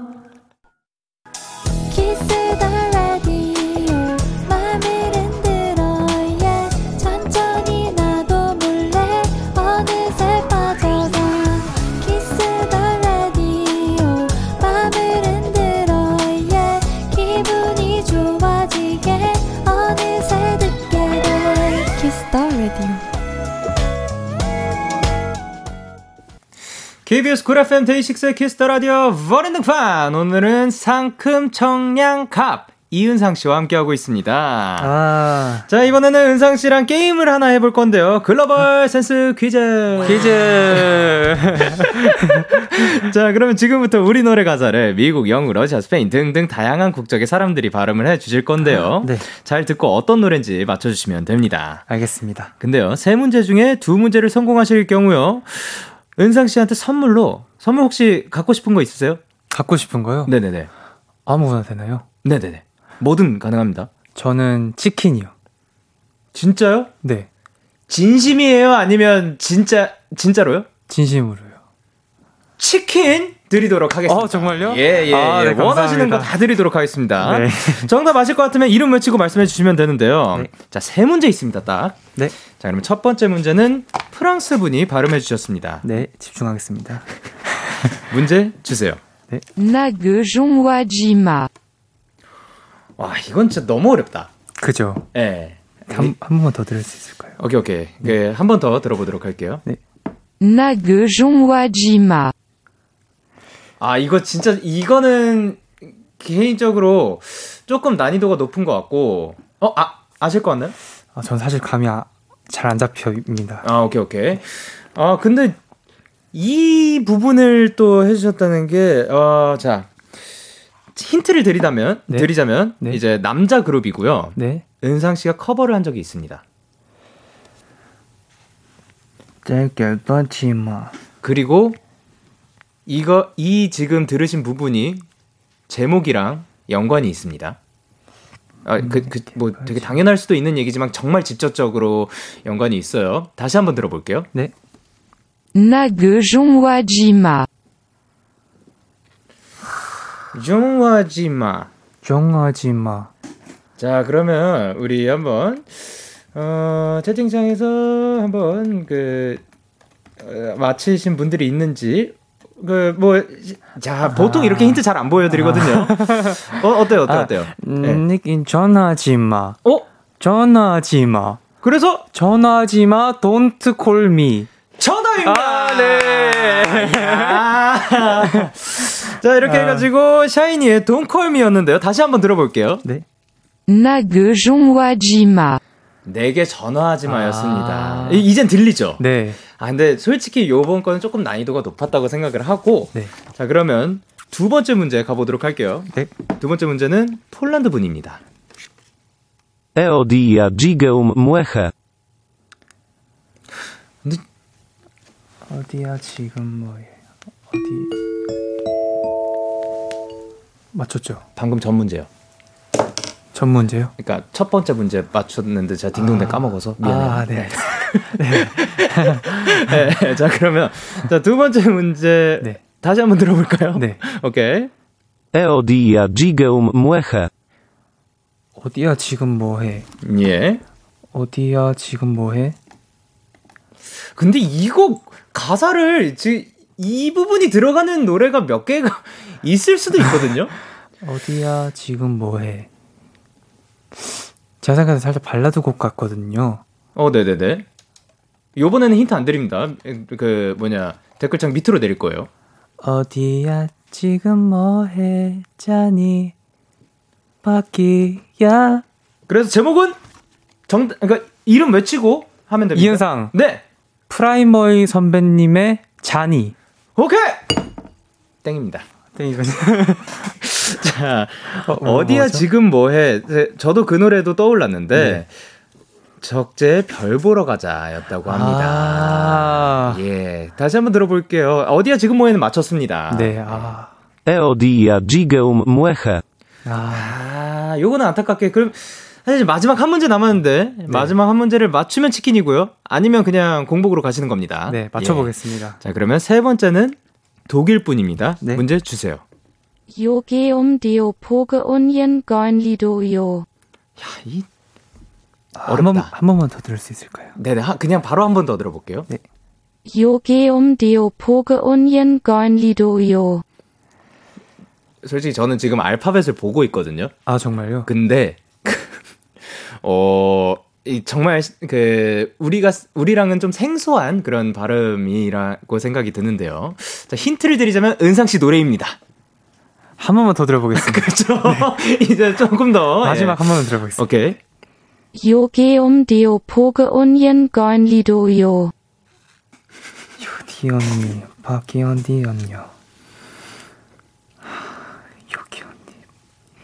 KBS 쿨 FM 데이식스의 키스터 라디오 버린 등판 오늘은 상큼 청량갑 이은상 씨와 함께하고 있습니다. 아. 자, 이번에는 은상 씨랑 게임을 하나 해볼 건데요. 글로벌 센스 퀴즈. 퀴즈. 자, 그러면 지금부터 우리 노래 가사를 미국, 영어, 러시아, 스페인 등등 다양한 국적의 사람들이 발음을 해 주실 건데요. 네. 잘 듣고 어떤 노래인지 맞춰주시면 됩니다. 알겠습니다. 근데요, 세 문제 중에 두 문제를 성공하실 경우요. 은상 씨한테 선물로 선물 혹시 갖고 싶은 거 있으세요? 갖고 싶은 거요? 네네네. 아무거나 되나요? 네네네. 뭐든 가능합니다. 저는 치킨이요. 진짜요? 네. 진심이에요? 아니면 진짜 진짜로요? 진심으로요. 치킨 드리도록 하겠습니다. 어, 정말요? 예, 예, 아, 예. 네, 원하시는 거 다 드리도록 하겠습니다. 네. 정답 아실 것 같으면 이름 외치고 말씀해 주시면 되는데요. 네. 자, 세 문제 있습니다, 딱. 네. 자, 그러면 첫 번째 문제는 프랑스 분이 발음해 주셨습니다. 네, 집중하겠습니다. 문제 주세요. 네. 나그 종와지마. 와, 이건 진짜 너무 어렵다. 그죠? 예. 한, 한 번만 더 들을 수 있을까요? 오케이, 오케이. 네. 네 한번 더 들어보도록 할게요. 네. 나그 종와지마. 아, 이거 진짜, 이거는 개인적으로 조금 난이도가 높은 것 같고, 어, 아, 아실 것 같나요? 아, 전 사실 감이 아, 잘 안 잡혀입니다. 아, 오케이, 오케이. 아, 근데 이 부분을 또 해주셨다는 게, 어, 자, 힌트를 드리자면, 네. 드리자면, 네. 이제 남자 그룹이고요. 네. 은상 씨가 커버를 한 적이 있습니다. 그리고 이거 이 지금 들으신 부분이 제목이랑 연관이 있습니다. 아, 그, 그, 뭐 되게 당연할 수도 있는 얘기지만 정말 직접적으로 연관이 있어요. 다시 한번 들어볼게요. 네. 나그 종화지마. 종화지마. 종화지마. 자, 그러면 우리 한번 어, 채팅창에서 한번 그 어, 맞히신 분들이 있는지 그, 뭐, 자, 보통 이렇게 힌트 잘 안 보여드리거든요. 어, 어때요, 어때요, 아, 어때요? 네. 전화하지 마. 어? 전화하지 마. 그래서? 전화하지 마, don't call me. 전화입니다! 아, 네. 자, 이렇게 아. 해가지고, 샤이니의 don't call me였는데요. 다시 한번 들어볼게요. 네. 나그 전화하지 마. 내게 전화하지 마였습니다. 아. 이젠 들리죠? 네. 아, 근데 솔직히 요번 거는 조금 난이도가 높았다고 생각을 하고. 네. 자, 그러면 두 번째 문제 가보도록 할게요. 네. 두 번째 문제는 폴란드 분입니다. Eodia gigeum mueche. 어디야 지금 뭐해? 어디? 맞췄죠? 방금 전 문제요. 전 문제요? 그러니까 첫 번째 문제 맞췄는데 제가 딩동댕 아, 까먹어서 미안해요. 아, 네. 네. 네. 자 그러면 자 두 번째 문제 네. 다시 한번 들어볼까요? 네. 오케이. 에어디야 지게움 뭐해? 어디야 지금 뭐해? 예. 어디야 지금 뭐해? 근데 이거 가사를 지금 이 부분이 들어가는 노래가 몇 개가 있을 수도 있거든요. 어디야 지금 뭐해? 제가 생각해서 살짝 발라드 곡 같거든요. 어, 네네네. 요번에는 힌트 안 드립니다. 그, 뭐냐, 댓글창 밑으로 내릴 거예요. 어디야, 지금 뭐해, 자니, 바퀴야. 그래서 제목은, 정, 그니까, 이름 외치고 하면 됩니다. 이은상. 네. 프라이머리 선배님의 자니. 오케이! 땡입니다. 땡이거든요. 자, 어, 디야 지금 뭐해? 저도 그 노래도 떠올랐는데 네. 적재 별 보러 가자였다고 합니다. 아~ 예, 다시 한번 들어볼게요. 어디야 지금 뭐해는 맞췄습니다. 네, 아. 에 어디야 지금 뭐해? 아, 요거는 안타깝게 그럼 사실 마지막 한 문제 남았는데 네. 마지막 한 문제를 맞추면 치킨이고요. 아니면 그냥 공복으로 가시는 겁니다. 네, 맞춰보겠습니다. 예. 자, 그러면 세 번째는 독일 분입니다. 네. 문제 주세요. 요게움 디오 포그 온ien 건리도요. 야, 이 아, 어렵다. 한, 번, 한 번만 더 들을 수 있을까요? 네네, 그냥 바로 한 번 더 들어볼게요. 네. 요게움 디오 포그 온ien 건리도요. 솔직히 저는 지금 알파벳을 보고 있거든요. 아 정말요? 근데 어 정말 그 우리가 우리랑은 좀 생소한 그런 발음이라고 생각이 드는데요. 자, 힌트를 드리자면 은상 씨 노래입니다. 한 번만 더 들어보겠습니다. 그렇죠. 네. 이제 조금 더 마지막 예. 한 번만 들어보겠습니다. 오케이. 요게움 디오 포그 온ien 건리도요. 요디언니 바기언디언요. 요기 언니.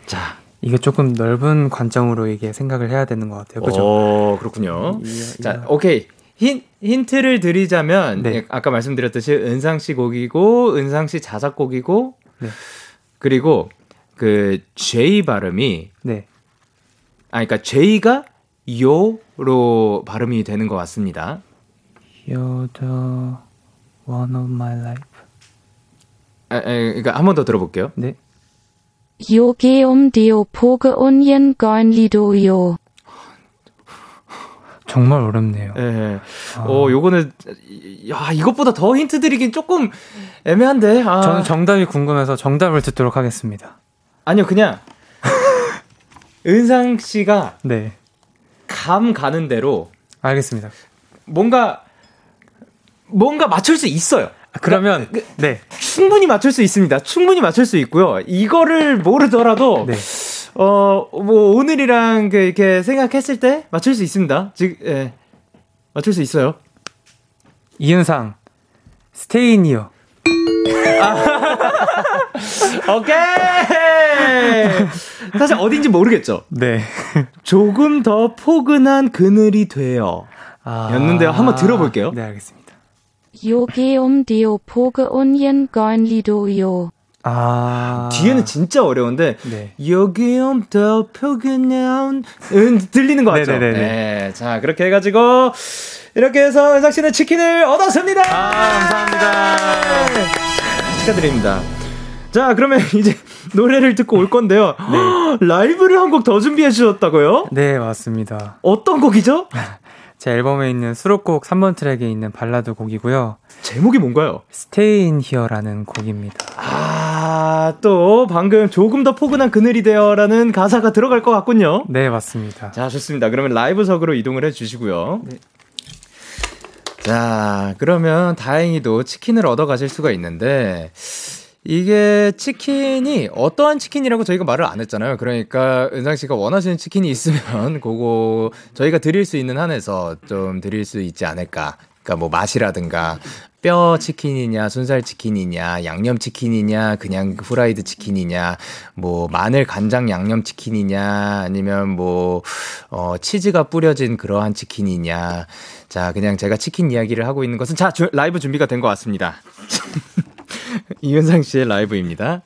자, 이게 조금 넓은 관점으로 이게 생각을 해야 되는 것 같아요. 그죠? 어, 그렇군요. 이, 이, 자, 오케이. 힌, 힌트를 드리자면, 네. 예, 아까 말씀드렸듯이 은상 씨 곡이고, 은상 씨 자작곡이고, 네. 그리고 그 J 발음이, 네. 아, 그러니까 J가 요로 발음이 되는 것 같습니다. You're the one of my life. 아, 아, 그러니까 한 번 더 들어볼게요. 네. 요게움 디오 포그 온ien 건리도요. 정말 어렵네요. 네. 아. 어, 요거는 야, 이것보다 더 힌트 드리긴 조금 애매한데. 아. 저는 정답이 궁금해서 정답을 듣도록 하겠습니다. 아니요, 그냥 은상 씨가 네. 감 가는 대로 알겠습니다. 뭔가 뭔가 맞출 수 있어요. 그러면 그러니까, 네 충분히 맞출 수 있습니다. 충분히 맞출 수 있고요. 이거를 모르더라도 네. 어뭐 오늘이랑 그 이렇게 생각했을 때 맞출 수 있습니다. 즉 예. 맞출 수 있어요. 이은상 스테이니어. 오케이. 사실 어딘지 모르겠죠. 네. 조금 더 포근한 그늘이 돼요. 아... 였는데요. 한번 들어볼게요. 네, 알겠습니다. 요게움 디오 포그 온ien 건리도요. 아 뒤에는 진짜 어려운데 네. 요게움 더 포그나운 들리는 거 같죠? 네네네. 네, 자 그렇게 해가지고 이렇게 해서 은석 씨는 치킨을 얻었습니다. 아 감사합니다. 축하드립니다. 자 그러면 이제 노래를 듣고 올 건데요. 네. 라이브를 한 곡 더 준비해 주셨다고요? 네 맞습니다. 어떤 곡이죠? 제 앨범에 있는 수록곡 3번 트랙에 있는 발라드 곡이고요. 제목이 뭔가요? Stay in Here라는 곡입니다. 아, 또 방금 조금 더 포근한 그늘이 되어라는 가사가 들어갈 것 같군요. 네, 맞습니다. 자, 좋습니다. 그러면 라이브석으로 이동을 해 주시고요. 네. 자, 그러면 다행히도 치킨을 얻어 가실 수가 있는데 이게 치킨이 어떠한 치킨이라고 저희가 말을 안 했잖아요. 그러니까 은상 씨가 원하시는 치킨이 있으면 그거 저희가 드릴 수 있는 한에서 좀 드릴 수 있지 않을까. 그러니까 뭐 맛이라든가 뼈 치킨이냐, 순살 치킨이냐, 양념 치킨이냐, 그냥 후라이드 치킨이냐, 뭐 마늘 간장 양념 치킨이냐, 아니면 뭐, 어, 치즈가 뿌려진 그러한 치킨이냐. 자, 그냥 제가 치킨 이야기를 하고 있는 것은 자, 주, 라이브 준비가 된 것 같습니다. 이윤상 씨의 라이브입니다.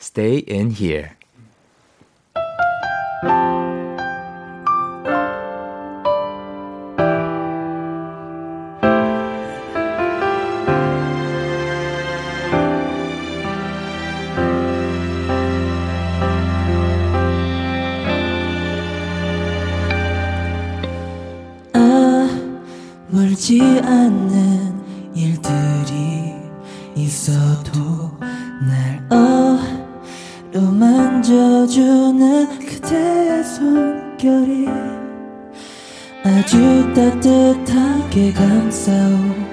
Stay in here. 보지 않는 일들이 있어도 날 어루 만져주는 그대의 손결이 아주 따뜻하게 감싸오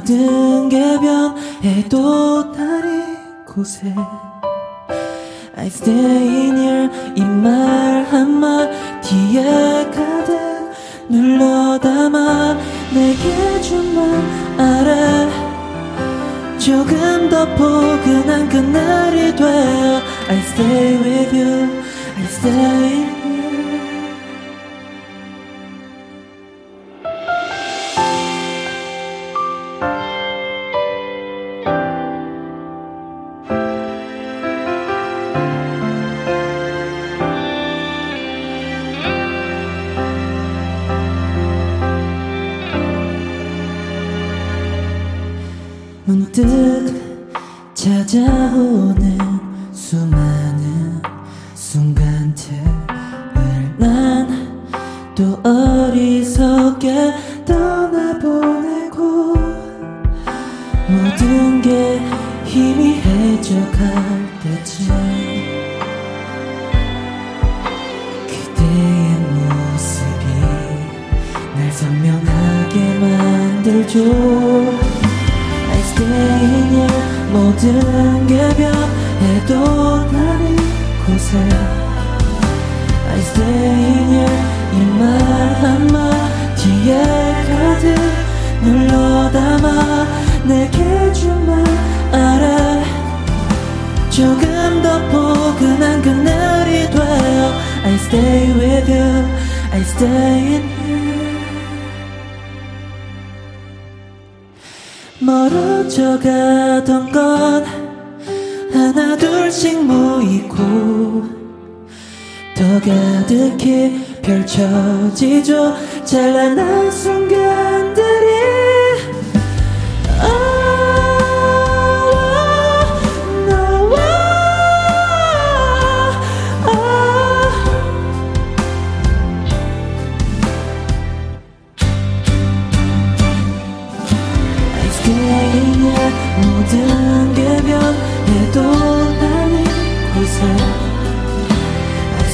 모든 게 변해도 다른 곳에 I stay in here 이 말 한마디에 가득 눌러 담아 내게 준 말 알아 조금 더 포근한 그날이 되어 I stay with you I stay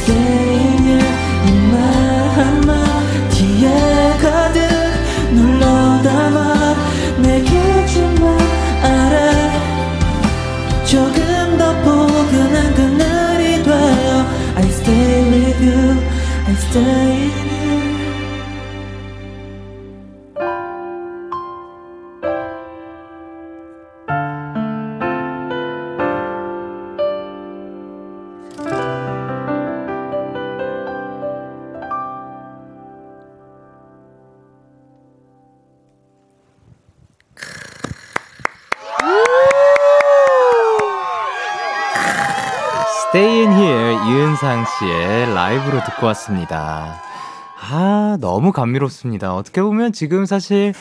Here 이말 한마디에 가득 눌러 담아 내게 준말 알아 조금 더 포근한 그날이 되어 I stay with you I Stay 씨의 라이브로 듣고 왔습니다. 아, 너무 감미롭습니다. 어떻게 보면 지금 사실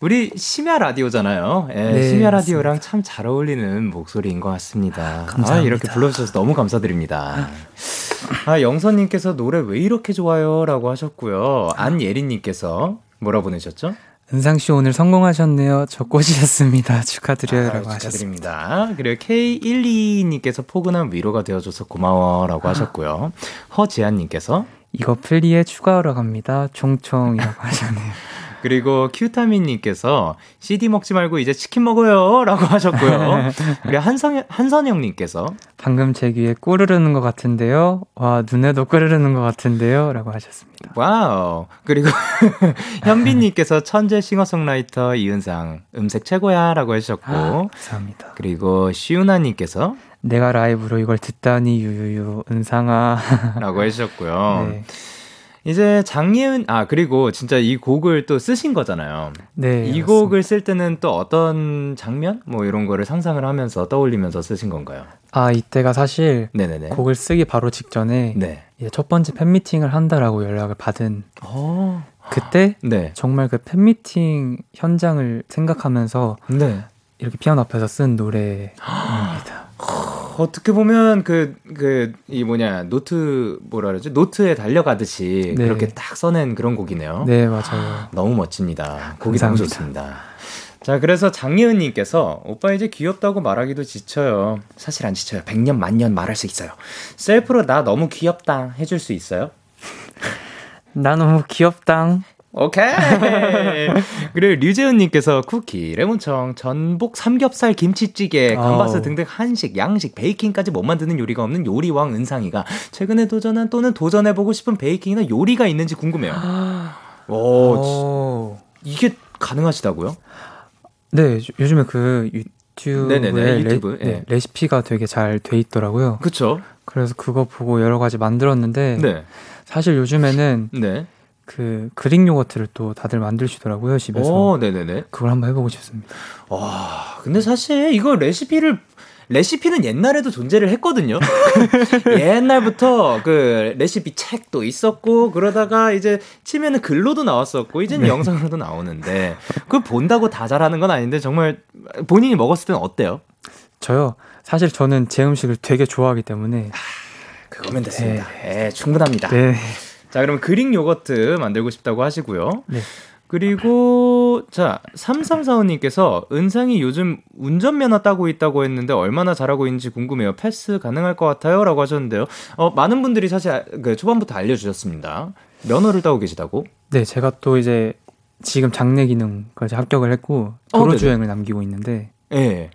우리 심야 라디오잖아요. 예, 네, 심야 라디오랑 참 잘 어울리는 목소리인 것 같습니다. 감사합니다. 아, 이렇게 불러주셔서 너무 감사드립니다. 아, 영선님께서 노래 왜 이렇게 좋아요? 라고 하셨고요. 안예린님께서 뭐라 보내셨죠? 은상 씨 오늘 성공하셨네요. 저 꽂으셨습니다. 축하드려요라고 아, 축하드립니다. 그리고 K12님께서 포근한 위로가 되어줘서 고마워라고 아. 하셨고요. 허지한님께서 이거 플리에 추가하러 갑니다. 총총이라고 하셨네요. 그리고 큐타민님께서 CD 먹지 말고 이제 치킨 먹어요. 라고 하셨고요. 그리고 한성, 한선영님께서 방금 제 귀에 꿀 흐르는 것 같은데요. 와, 눈에도 꿀 흐르는 것 같은데요. 라고 하셨습니다. Wow. 그리고 현빈님께서 천재 싱어송라이터 이은상, 음색 최고야. 라고 해주셨고. 아, 감사합니다. 그리고 시우나님께서 내가 라이브로 이걸 듣다니 유유유 은상아 라고 해주셨고요. 네. 이제 장예은 아 그리고 진짜 이 곡을 또 쓰신 거잖아요. 네. 이 맞습니다. 곡을 쓸 때는 또 어떤 장면 뭐 이런 거를 상상을 하면서 떠올리면서 쓰신 건가요? 아 이때가 사실 네네네. 곡을 쓰기 바로 직전에 네. 첫 번째 팬 미팅을 한다라고 연락을 받은. 오. 어. 그때 네. 정말 그 팬미팅 현장을 생각하면서 네. 이렇게 피아노 앞에서 쓴 노래입니다. 어떻게 보면 그 그 이 뭐냐 노트 뭐라 그러지 노트에 달려가듯이 네. 그렇게 딱 써낸 그런 곡이네요. 네 맞아요. 너무 멋집니다. 곡이 너무 좋습니다. 자 그래서 장예은님께서 오빠 이제 귀엽다고 말하기도 지쳐요. 사실 안 지쳐요. 백년 만년 말할 수 있어요. 셀프로 나 너무 귀엽다 해줄 수 있어요? 나 너무 귀엽당. 오케이. 그리고 류재은님께서 쿠키, 레몬청, 전복, 삼겹살, 김치찌개, 감바스 등등 한식, 양식, 베이킹까지 못 만드는 요리가 없는 요리왕 은상이가 최근에 도전한 또는 도전해보고 싶은 베이킹이나 요리가 있는지 궁금해요. 오, 오. 이게 가능하시다고요? 네, 요즘에 그 유튜브에 네네네, 유튜브, 레, 네, 레시피가 되게 잘 돼 있더라고요. 그렇죠. 그래서 그거 보고 여러 가지 만들었는데 네. 사실 요즘에는 네. 그 그릭 요거트를 또 다들 만드시더라고요 집에서. 오, 네네네. 그걸 한번 해보고 싶습니다. 와, 근데 사실 이거 레시피를 레시피는 옛날에도 존재를 했거든요. 옛날부터 그 레시피 책도 있었고 그러다가 이제 치면은 글로도 나왔었고 이제는 네. 영상으로도 나오는데 그걸 본다고 다 잘하는 건 아닌데 정말 본인이 먹었을 때는 어때요? 저요. 사실 저는 제 음식을 되게 좋아하기 때문에 아, 그거면 됐습니다. 네. 네, 충분합니다. 네. 자, 그럼 그릭 요거트 만들고 싶다고 하시고요. 네. 그리고 자 3345님께서 은상이 요즘 운전면허 따고 있다고 했는데 얼마나 잘하고 있는지 궁금해요. 패스 가능할 것 같아요라고 하셨는데요. 어, 많은 분들이 사실 그 초반부터 알려주셨습니다. 면허를 따고 계시다고? 네, 제가 또 이제 지금 장례 기능까지 합격을 했고 어, 도로 주행을 남기고 있는데. 네.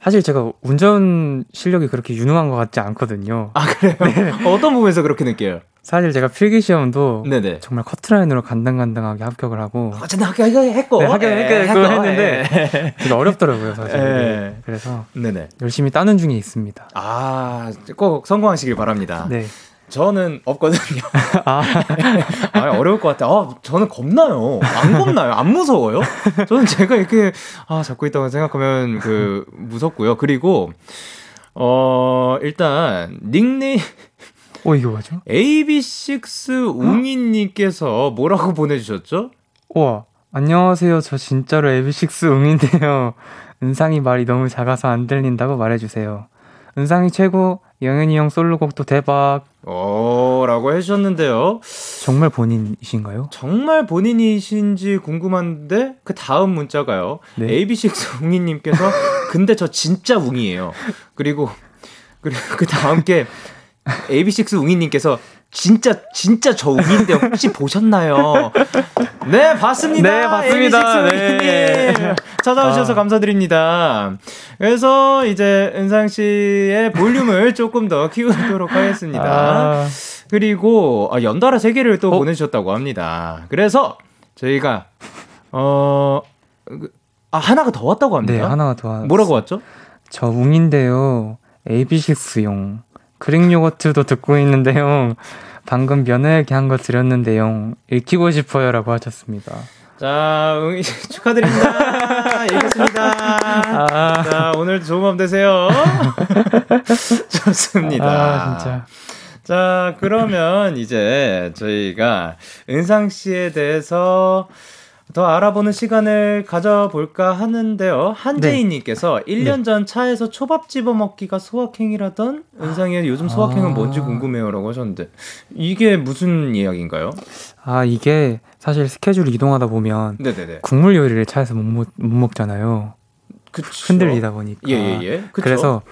사실 제가 운전 실력이 그렇게 유능한 것 같지 않거든요. 아 그래요? 네. 어떤 부분에서 그렇게 느껴요? 사실 제가 필기 시험도 네네. 정말 커트라인으로 간당간당하게 합격을 하고 어쨌든 합격했고 네, 합격했고 네, 했는데 되게 어렵더라고요 사실 네. 그래서 네네. 열심히 따는 중에 있습니다 아꼭 성공하시길 바랍니다 네. 저는 없거든요. 아. 아, 어려울 것 같아. 아, 저는 겁나요. 안 겁나요. 안 무서워요. 저는 제가 이렇게, 아, 잡고 있다고 생각하면 그, 무섭고요. 그리고, 어, 일단, 닉네임, 어, 이거 뭐죠? AB6 웅이님께서 뭐라고 보내주셨죠? 우와, 안녕하세요. 저 진짜로 AB6 웅인데요. 은상이 말이 너무 작아서 안 들린다고 말해주세요. 은상이 최고, 영현이 형 솔로곡도 대박. 오, 라고 해주셨는데요. 정말 본인이신가요? 정말 본인이신지 궁금한데, 그 다음 문자가요. 네. AB6 웅이님께서, 근데 저 진짜 웅이에요. 그리고, 그리고 그 다음 게, AB6 웅이님께서 진짜 진짜 저 웅인데 혹시 보셨나요? 네 봤습니다. 네 봤습니다. 네. 찾아오셔서 아. 감사드립니다. 그래서 이제 은상 씨의 볼륨을 조금 더 키우도록 하겠습니다. 아. 그리고 아, 연달아 세 개를 또 어? 보내주셨다고 합니다. 그래서 저희가 어 아, 하나가 더 왔다고 합니다. 네 하나가 더 왔. 뭐라고 왔죠? 저 웅인데요. AB6용 그릭 요거트도 듣고 있는데요. 방금 면회 얘기한 거 드렸는데요. 읽히고 싶어요 라고 하셨습니다. 자, 응, 축하드립니다. 읽겠습니다. 아. 자, 오늘 좋은 밤 되세요. 좋습니다. 아, 진짜. 자, 그러면 이제 저희가 은상 씨에 대해서 더 알아보는 시간을 가져볼까 하는데요. 한재희님께서 네. 1년 전 차에서 초밥 집어 먹기가 소확행이라던 은상이의 요즘 소확행은 아. 뭔지 궁금해요라고 하셨는데 이게 무슨 이야기인가요? 아 이게 사실 스케줄 이동하다 보면 네네네. 국물 요리를 차에서 못, 못, 못 먹잖아요. 그쵸. 흔들리다 보니까. 예 예예. 예, 예. 그래서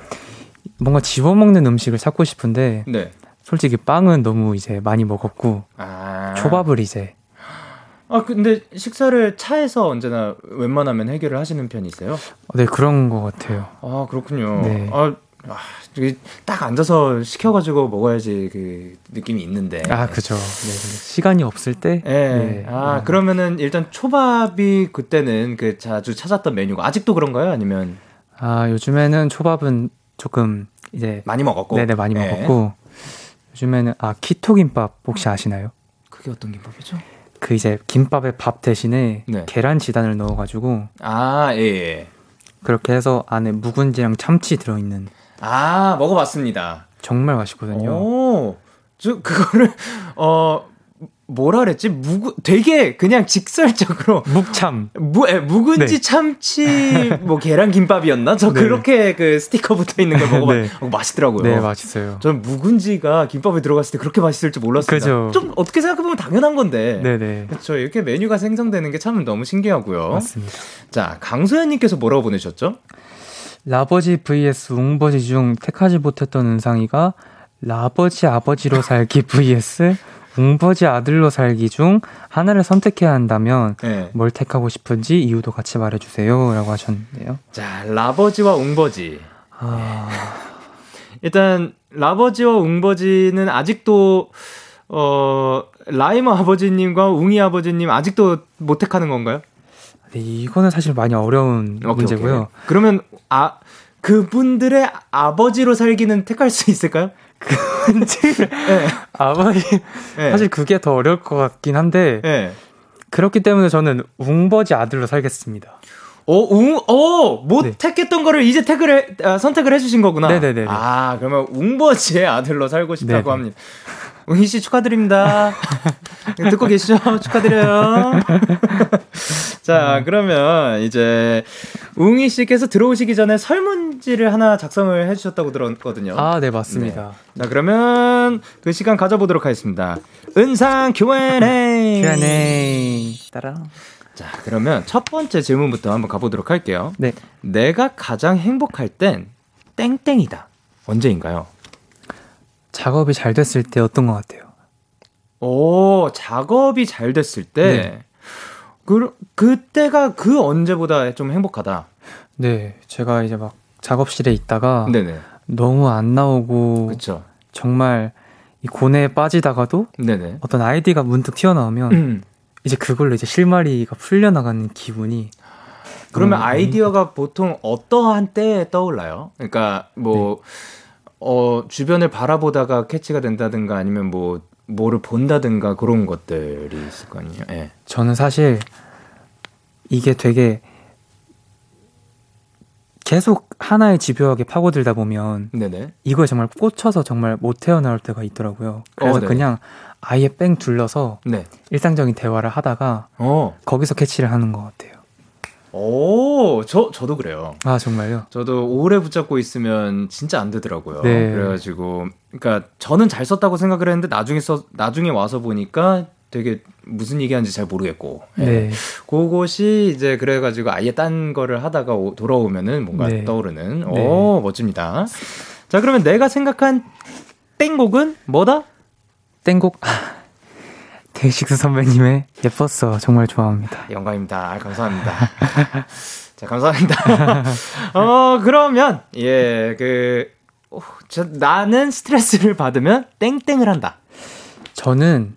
뭔가 집어 먹는 음식을 찾고 싶은데 네. 솔직히 빵은 너무 이제 많이 먹었고 아. 초밥을 이제 아 근데 식사를 차에서 언제나 웬만하면 해결을 하시는 편이세요? 네 그런 것 같아요. 아 그렇군요. 네. 아, 아 딱 앉아서 시켜가지고 먹어야지 그 느낌이 있는데. 아 그죠. 네, 시간이 없을 때. 네. 네. 아 그러면은 일단 초밥이 그때는 그 자주 찾았던 메뉴가 아직도 그런가요? 아니면? 아 요즘에는 초밥은 조금 이제 많이 먹었고. 네네 많이 네. 먹었고 요즘에는 아 키토 김밥 혹시 아시나요? 그게 어떤 김밥이죠? 그 이제 김밥에 밥 대신에 네. 계란 지단을 넣어가지고 아 예, 예. 그렇게 해서 안에 묵은지랑 참치 들어있는 아 먹어봤습니다. 정말 맛있거든요. 오, 저 그거를 어 뭐라 그랬지? 무 되게 그냥 직설적으로 묵참 무 에, 묵은지 네. 참치 뭐 계란 김밥이었나? 저 네. 그렇게 그 스티커 붙어 있는 걸 먹어봐 네. 어, 맛있더라고요. 네, 맛있어요. 저는 묵은지가 김밥에 들어갔을 때 그렇게 맛있을 줄 몰랐어요. 그죠. 좀 어떻게 생각해 보면 당연한 건데. 네, 네. 그렇죠. 이렇게 메뉴가 생성되는 게 참 너무 신기하고요. 맞습니다. 자, 강소연 님께서 뭐라고 보내셨죠? 라버지 vs 웅버지 중 택하지 못했던 은상이가 라버지 아버지로 살기 vs 웅버지 아들로 살기 중 하나를 선택해야 한다면 네. 뭘 택하고 싶은지 이유도 같이 말해주세요라고 하셨는데요. 자 라버지와 웅버지. 아... 일단 라버지와 웅버지는 아직도 어 라이머 아버지님과 웅이 아버지님 아직도 못 택하는 건가요? 네, 이거는 사실 많이 어려운 오케이, 문제고요. 오케이. 그러면 아 그분들의 아버지로 살기는 택할 수 있을까요? 그 문제를 네. 아버지 네. 사실 그게 더 어려울 것 같긴 한데 네. 그렇기 때문에 저는 웅버지 아들로 살겠습니다. 어, 웅, 어, 못 네. 택했던 거를 이제 택을 해, 아, 선택을 해주신 거구나. 네네네. 아, 그러면 웅버지의 아들로 살고 싶다고 네네. 합니다. 웅희 씨 축하드립니다. 듣고 계시죠? 축하드려요. 자, 그러면 이제 웅희 씨께서 들어오시기 전에 설문 지를 하나 작성을 해주셨다고 들었거든요. 아, 네, 맞습니다. 네. 자, 그러면 그 시간 가져보도록 하겠습니다. 은상 Q&A. Q&A. 따라. 자, 그러면 첫 번째 질문부터 한번 가보도록 할게요. 네. 내가 가장 행복할 땐 땡땡이다. 언제인가요? 작업이 잘 됐을 때 어떤 것 같아요? 오, 작업이 잘 됐을 때. 네. 그, 그때가 그 언제보다 좀 행복하다. 네, 제가 이제 막 작업실에 있다가 네네. 너무 안 나오고 그쵸. 정말 이 고뇌에 빠지다가도 네네. 어떤 아이디가 문득 튀어나오면 음. 이제 그걸로 이제 실마리가 풀려나가는 기분이 그러면 아이디어가 보통 어떠한 때에 떠올라요? 그러니까 뭐 네. 어, 주변을 바라보다가 캐치가 된다든가 아니면 뭐, 뭐를 본다든가 그런 것들이 있을 거 아니에요. 네. 저는 사실 이게 되게 계속 하나의 집요하게 파고들다 보면 네네. 이거에 정말 꽂혀서 정말 못 헤어나올 때가 있더라고요. 그래서 어, 그냥 아예 뺑 둘러서 네. 일상적인 대화를 하다가 어. 거기서 캐치를 하는 것 같아요. 오, 저, 저도 그래요. 아, 정말요? 저도 오래 붙잡고 있으면 진짜 안 되더라고요. 네. 그래가지고, 그러니까 저는 잘 썼다고 생각을 했는데 나중에 써, 나중에 와서 보니까 되게 무슨 얘기하는지 잘 모르겠고. 예. 네. 그것이 이제 그래가지고 아예 딴 거를 하다가 오, 돌아오면은 뭔가 네. 떠오르는. 네. 오, 멋집니다. 자, 그러면 내가 생각한 땡곡은 뭐다? 땡곡. 데이식스 선배님의 예뻤어 정말 좋아합니다. 영광입니다. 아, 감사합니다. 자 감사합니다. 어 그러면 예그 어, 나는 스트레스를 받으면 땡땡을 한다. 저는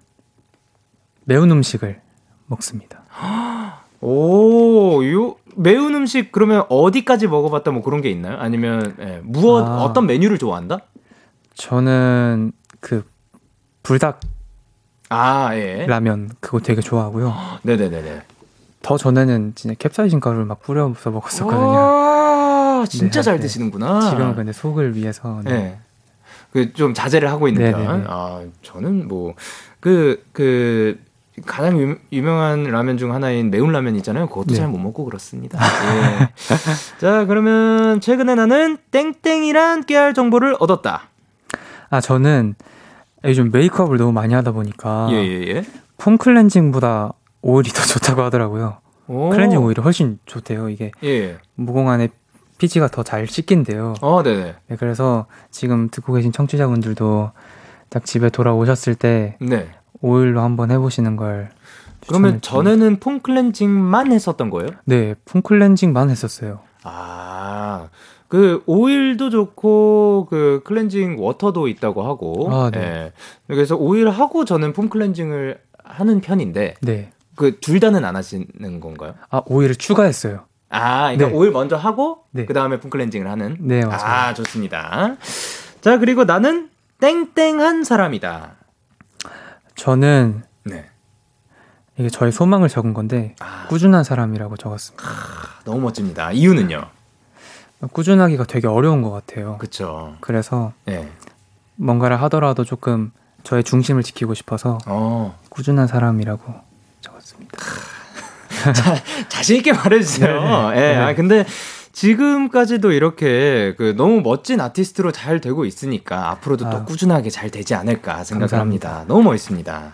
매운 음식을 먹습니다. 오, 요 매운 음식 그러면 어디까지 먹어봤다 뭐 그런 게 있나요? 아니면 예, 무엇 아, 어떤 메뉴를 좋아한다? 저는 그 불닭 아, 예. 라면 그거 되게 좋아하고요. 네네네네. 더 전에는 진짜 캡사이신 가루를 막 뿌려서 먹었었거든요. 와, 진짜 네, 잘 네. 드시는구나. 지금은 근데 속을 위해서. 네. 네. 그좀 자제를 하고 있는 네네네. 편. 아, 저는 뭐 그그 그 가장 유, 유명한 라면 중 하나인 매운 라면 있잖아요. 그것도 네. 잘못 먹고 그렇습니다. 예. 자, 그러면 최근에 나는 땡땡이란 깨알 정보를 얻었다. 아, 저는 요즘 메이크업을 너무 많이 하다 보니까 예, 예, 예. 폼 클렌징보다 오일이 더 좋다고 하더라고요. 오. 클렌징 오일이 훨씬 좋대요. 이게 예. 무공 안에 피지가 더 잘 씻긴대요. 어, 네네. 네, 그래서 지금 듣고 계신 청취자분들도 딱 집에 돌아오셨을 때 네. 오일로 한번 해보시는 걸 그러면 전에는 폼 클렌징만 했었던 거예요? 네, 폼 클렌징만 했었어요. 아, 그 오일도 좋고 그 클렌징 워터도 있다고 하고. 아, 네. 네. 그래서 오일 하고 저는 폼 클렌징을 하는 편인데. 네. 그 둘 다는 안 하시는 건가요? 아, 오일을 추가했어요. 아, 그러니까 네. 오일 먼저 하고 네. 그 다음에 폼 클렌징을 하는. 네, 맞아요. 아, 좋습니다. 자, 그리고 나는 땡땡한 사람이다. 저는 네. 이게 저의 소망을 적은 건데 아. 꾸준한 사람이라고 적었습니다. 아, 너무 멋집니다. 이유는요? 꾸준하기가 되게 어려운 것 같아요. 그렇죠. 그래서 네. 뭔가를 하더라도 조금 저의 중심을 지키고 싶어서 어. 꾸준한 사람이라고 적었습니다. 자, 자신 있게 말해주세요. 네. 네. 네. 아 근데 지금까지도 이렇게 그 너무 멋진 아티스트로 잘 되고 있으니까 앞으로도 아. 또 꾸준하게 잘 되지 않을까 생각을 합니다. 너무 멋있습니다.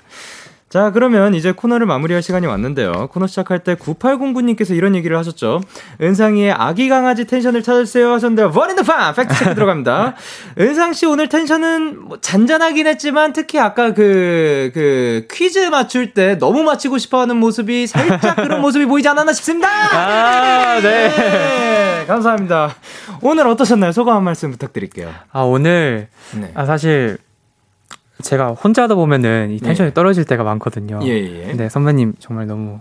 자, 그러면 이제 코너를 마무리할 시간이 왔는데요. 코너 시작할 때 9809님께서 이런 얘기를 하셨죠. 은상이의 아기 강아지 텐션을 찾으세요 하셨는데, 원인더 팜! 팩트체크 들어갑니다. 은상씨 오늘 텐션은 뭐 잔잔하긴 했지만, 특히 아까 그, 그, 퀴즈 맞출 때 너무 맞히고 싶어 하는 모습이 살짝 그런 모습이 보이지 않았나 싶습니다! 아, 네. 네. 감사합니다. 오늘 어떠셨나요? 소감 한 말씀 부탁드릴게요. 아, 오늘, 네. 아, 사실, 제가 혼자 하다 보면은 이 텐션이 네. 떨어질 때가 많거든요. 예, 예. 근데 선배님 정말 너무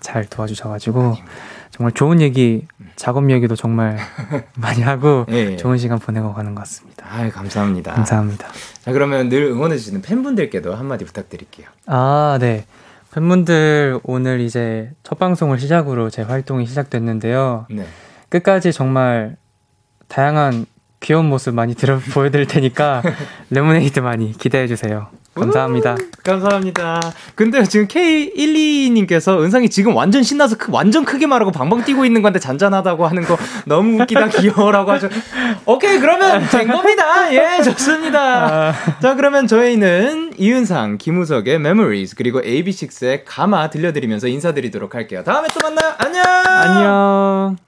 잘 도와주셔가지고 아닙니다. 정말 좋은 얘기, 작업 얘기도 정말 많이 하고 예, 예. 좋은 시간 보내고 가는 것 같습니다. 아, 감사합니다. 감사합니다. 자, 그러면 늘 응원해 주시는 팬분들께도 한마디 부탁드릴게요. 아, 네. 팬분들 오늘 이제 첫 방송을 시작으로 제 활동이 시작됐는데요. 네. 끝까지 정말 다양한 귀여운 모습 많이 들어 보여드릴 테니까 레모네이드 많이 기대해 주세요. 감사합니다. 우, 감사합니다. 근데 지금 K122님께서 은상이 지금 완전 신나서 크, 완전 크게 말하고 방방 뛰고 있는 건데 잔잔하다고 하는 거 너무 웃기다 귀여워라고 하죠. 오케이 그러면 된 겁니다. 예 좋습니다. 아... 자 그러면 저희는 이은상, 김우석의 Memories 그리고 AB6IX의 가마 들려드리면서 인사드리도록 할게요. 다음에 또 만나요. 안녕. 안녕.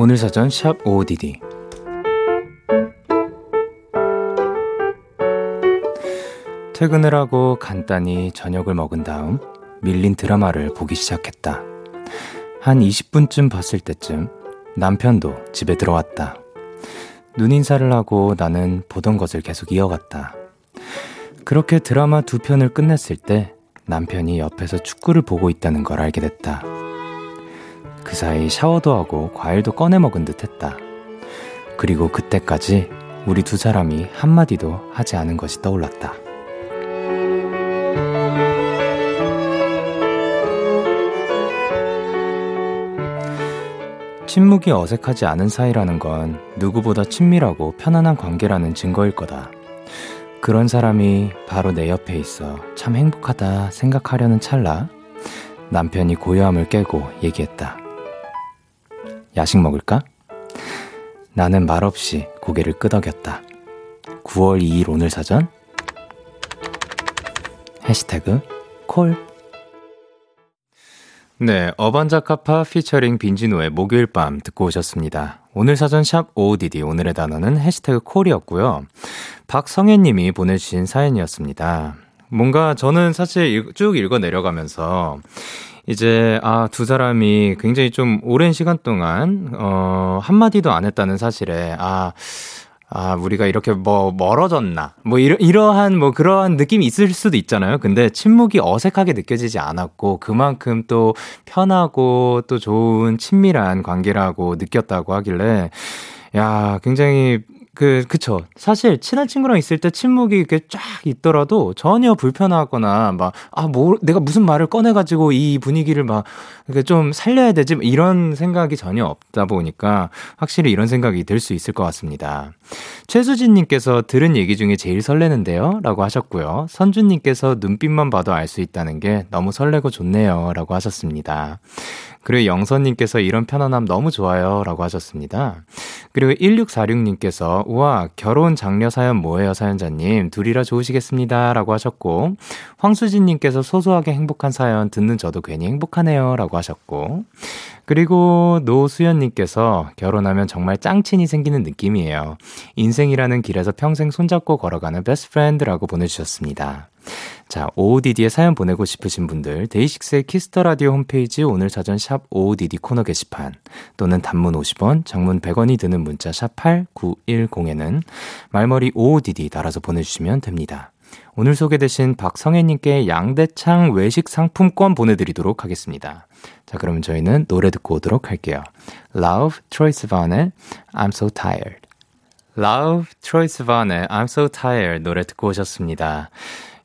오늘 사전 샵 OODD 퇴근을 하고 간단히 저녁을 먹은 다음 밀린 드라마를 보기 시작했다. 한 20분쯤 봤을 때쯤 남편도 집에 들어왔다. 눈인사를 하고 나는 보던 것을 계속 이어갔다. 그렇게 드라마 두 편을 끝냈을 때 남편이 옆에서 축구를 보고 있다는 걸 알게 됐다. 그 사이 샤워도 하고 과일도 꺼내 먹은 듯 했다. 그리고 그때까지 우리 두 사람이 한마디도 하지 않은 것이 떠올랐다. 침묵이 어색하지 않은 사이라는 건 누구보다 친밀하고 편안한 관계라는 증거일 거다. 그런 사람이 바로 내 옆에 있어 참 행복하다 생각하려는 찰나 남편이 고요함을 깨고 얘기했다. 야식 먹을까? 나는 말없이 고개를 끄덕였다. 9월 2일 오늘 사전 해시태그 콜 네, 어반자카파 피처링 빈지노의 목요일 밤 듣고 오셨습니다. 오늘 사전 샵 OODD 오늘의 단어는 해시태그 콜이었고요. 박성혜님이 보내주신 사연이었습니다. 뭔가 저는 사실 쭉 읽어 내려가면서 이제 아 두 사람이 굉장히 좀 오랜 시간 동안 어 한마디도 안 했다는 사실에 아 아, 우리가 이렇게 뭐 멀어졌나? 뭐 이러, 이러한 뭐 그러한 느낌이 있을 수도 있잖아요. 근데 침묵이 어색하게 느껴지지 않았고 그만큼 또 편하고 또 좋은 친밀한 관계라고 느꼈다고 하길래 야, 굉장히 그, 그쵸. 사실, 친한 친구랑 있을 때 침묵이 이렇게 쫙 있더라도 전혀 불편하거나, 막, 아, 뭐, 내가 무슨 말을 꺼내가지고 이 분위기를 막, 이렇게 좀 살려야 되지? 이런 생각이 전혀 없다 보니까, 확실히 이런 생각이 들 수 있을 것 같습니다. 최수진님께서 들은 얘기 중에 제일 설레는데요? 라고 하셨고요. 선주님께서 눈빛만 봐도 알 수 있다는 게 너무 설레고 좋네요. 라고 하셨습니다. 그리고 영선님께서 이런 편안함 너무 좋아요. 라고 하셨습니다. 그리고 1646님께서, 우와, 결혼 장려 사연 뭐예요, 사연자님? 둘이라 좋으시겠습니다. 라고 하셨고, 황수진님께서 소소하게 행복한 사연 듣는 저도 괜히 행복하네요. 라고 하셨고, 그리고 노수연님께서 결혼하면 정말 짱친이 생기는 느낌이에요. 인생이라는 길에서 평생 손잡고 걸어가는 best friend라고 보내주셨습니다. 자, OODD에 사연 보내고 싶으신 분들, DAY6의 Kiss the Radio 홈페이지 오늘 사전 샵 OODD 코너 게시판 또는 단문 50원, 장문 100원이 드는 문자 샵 8910에는 말머리 OODD 달아서 보내주시면 됩니다. 오늘 소개되신 박성혜님께 양대창 외식 상품권 보내드리도록 하겠습니다. 자, 그러면 저희는 노래 듣고 오도록 할게요. Love, Troye Sivan의 I'm So Tired. Love, Troye Sivan의 I'm So Tired 노래 듣고 오셨습니다.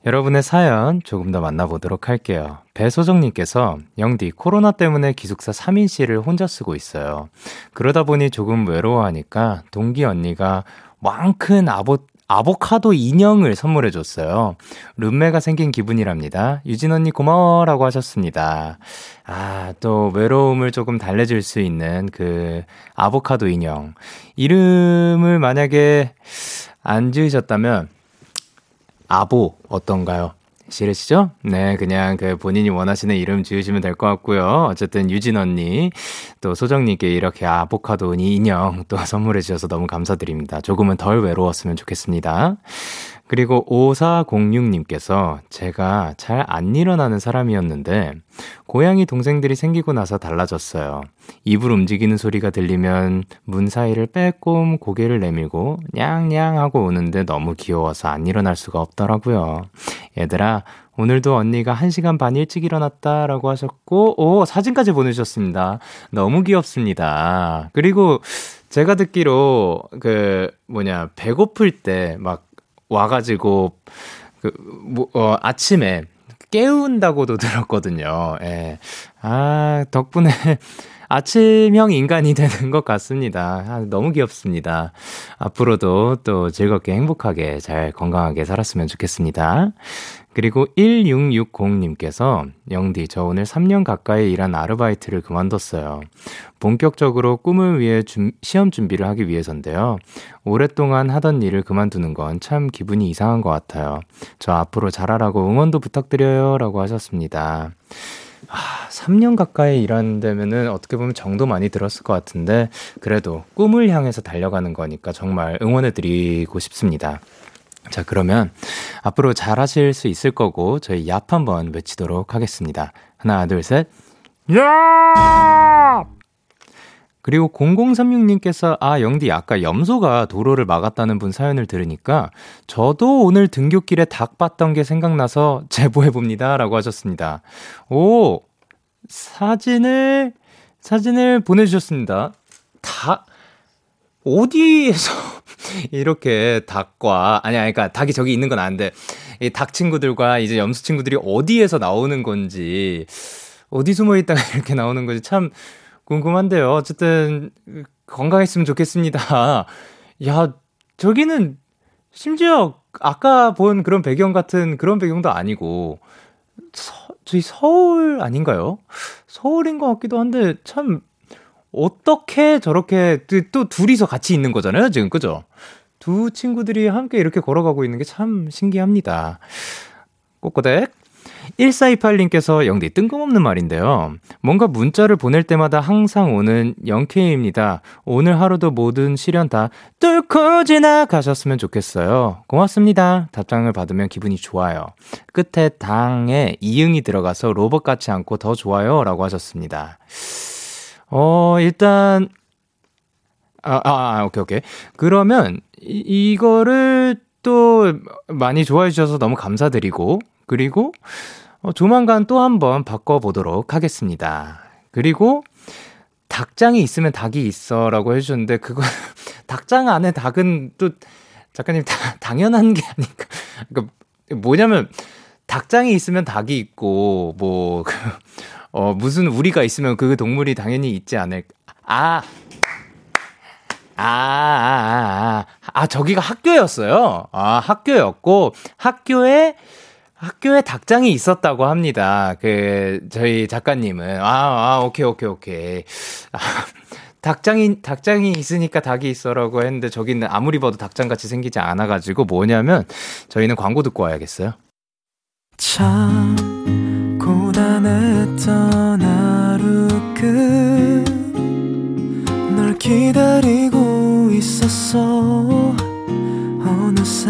여러분의 사연 조금 더 만나보도록 할게요. 배소정님께서 영디 코로나 때문에 기숙사 3인실을 혼자 쓰고 있어요. 그러다 보니 조금 외로워하니까 동기 언니가 왕큰 아보, 아보카도 인형을 선물해 줬어요. 룸메가 생긴 기분이랍니다. 유진 언니 고마워라고 하셨습니다. 아, 또 외로움을 조금 달래줄 수 있는 그 아보카도 인형. 이름을 만약에 안 지으셨다면 아보 어떤가요? 싫으시죠? 네, 그냥 그 본인이 원하시는 이름 지으시면 될 것 같고요. 어쨌든 유진 언니, 또 소정님께 이렇게 아보카도 인형 또 선물해 주셔서 너무 감사드립니다. 조금은 덜 외로웠으면 좋겠습니다. 그리고 5406님께서 제가 잘 안 일어나는 사람이었는데 고양이 동생들이 생기고 나서 달라졌어요. 입을 움직이는 소리가 들리면 문 사이를 빼꼼 고개를 내밀고 냥냥 하고 오는데 너무 귀여워서 안 일어날 수가 없더라고요. 얘들아, 오늘도 언니가 1시간 반 일찍 일어났다라고 하셨고, 오, 사진까지 보내주셨습니다. 너무 귀엽습니다. 그리고 제가 듣기로 그 뭐냐, 배고플 때 막 와가지고 그 뭐, 어, 아침에 깨운다고도 들었거든요. 예. 아, 덕분에 아침형 인간이 되는 것 같습니다. 아, 너무 귀엽습니다. 앞으로도 또 즐겁게 행복하게 잘 건강하게 살았으면 좋겠습니다. 그리고 1660님께서 영디, 저 오늘 3년 가까이 일한 아르바이트를 그만뒀어요. 본격적으로 꿈을 위해 준, 시험 준비를 하기 위해서인데요. 오랫동안 하던 일을 그만두는 건 참 기분이 이상한 것 같아요. 저 앞으로 잘하라고 응원도 부탁드려요. 라고 하셨습니다. 아, 3년 가까이 일한다면은 어떻게 보면 정도 많이 들었을 것 같은데, 그래도 꿈을 향해서 달려가는 거니까 정말 응원해 드리고 싶습니다. 자, 그러면 앞으로 잘 하실 수 있을 거고, 저희 얍 한번 외치도록 하겠습니다. 하나, 둘, 셋. 야! 그리고 0036님께서, 아, 영디, 아까 염소가 도로를 막았다는 분 사연을 들으니까, 저도 오늘 등굣길에 닭 봤던 게 생각나서 제보해 봅니다. 라고 하셨습니다. 오, 사진을, 사진을 보내주셨습니다. 닭, 어디에서 이렇게 닭과 아니 아니 그러니까 닭이 저기 있는 건 아는데 이 닭 친구들과 이제 염소 친구들이 어디에서 나오는 건지 어디 숨어 있다가 이렇게 나오는 건지 참 궁금한데요. 어쨌든 건강했으면 좋겠습니다. 야, 저기는 심지어 아까 본 그런 배경 같은 그런 배경도 아니고 서, 저희 서울 아닌가요? 서울인 것 같기도 한데 참 어떻게 저렇게 또 둘이서 같이 있는 거잖아요, 지금. 그죠? 두 친구들이 함께 이렇게 걸어가고 있는 게 참 신기합니다. 꼬꼬댁. 1428님께서 영디 뜬금없는 말인데요. 뭔가 문자를 보낼 때마다 항상 오는 영케이입니다. 오늘 하루도 모든 시련 다 뚫고 지나가셨으면 좋겠어요. 고맙습니다. 답장을 받으면 기분이 좋아요. 끝에 당에 이응이 들어가서 로봇 같지 않고 더 좋아요. 라고 하셨습니다. 어, 일단, 아, 아, 아, 오케이, 오케이. 그러면, 이, 이거를 또 많이 좋아해 주셔서 너무 감사드리고, 그리고, 어, 조만간 또 한번 바꿔보도록 하겠습니다. 그리고, 닭장이 있으면 닭이 있어 라고 해주셨는데, 그거, 닭장 안에 닭은 또 작가님 다, 당연한 게 아닌가. 그러니까 뭐냐면 닭장이 있으면 닭이 있고 뭐 그, 어, 무슨 우리가 있으면 그 동물이 당연히 있지 않을 아 아, 아, 아, 아, 아, 저기가 학교였어요. 아, 학교였고, 학교에, 학교에 닭장이 있었다고 합니다. 그, 저희 작가님은. 아, 아, 오케이, 오케이, 오케이. 아, 닭장이, 닭장이 있으니까 닭이 있어라고 했는데, 저기는 아무리 봐도 닭장 같이 생기지 않아 가지고, 뭐냐면, 저희는 광고 듣고 와야겠어요. 참, 고단했던 하루 끝. 널 기다리고 있었어 어느새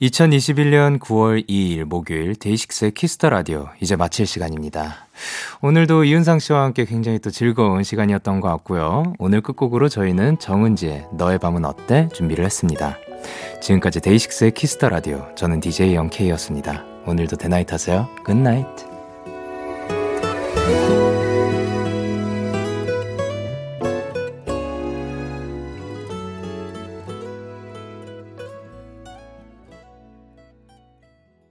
2021년 9월 2일 목요일 DAY6의 Kiss the Radio 이제 마칠 시간입니다. 오늘도 이은상 씨와 함께 굉장히 또 즐거운 시간이었던 것 같고요. 오늘 끝곡으로 저희는 정은지의 너의 밤은 어때 준비를 했습니다. 지금까지 데이식스의 키스터 라디오 저는 DJ 영케이였습니다. 오늘도 대나잇 하세요. 굿나잇.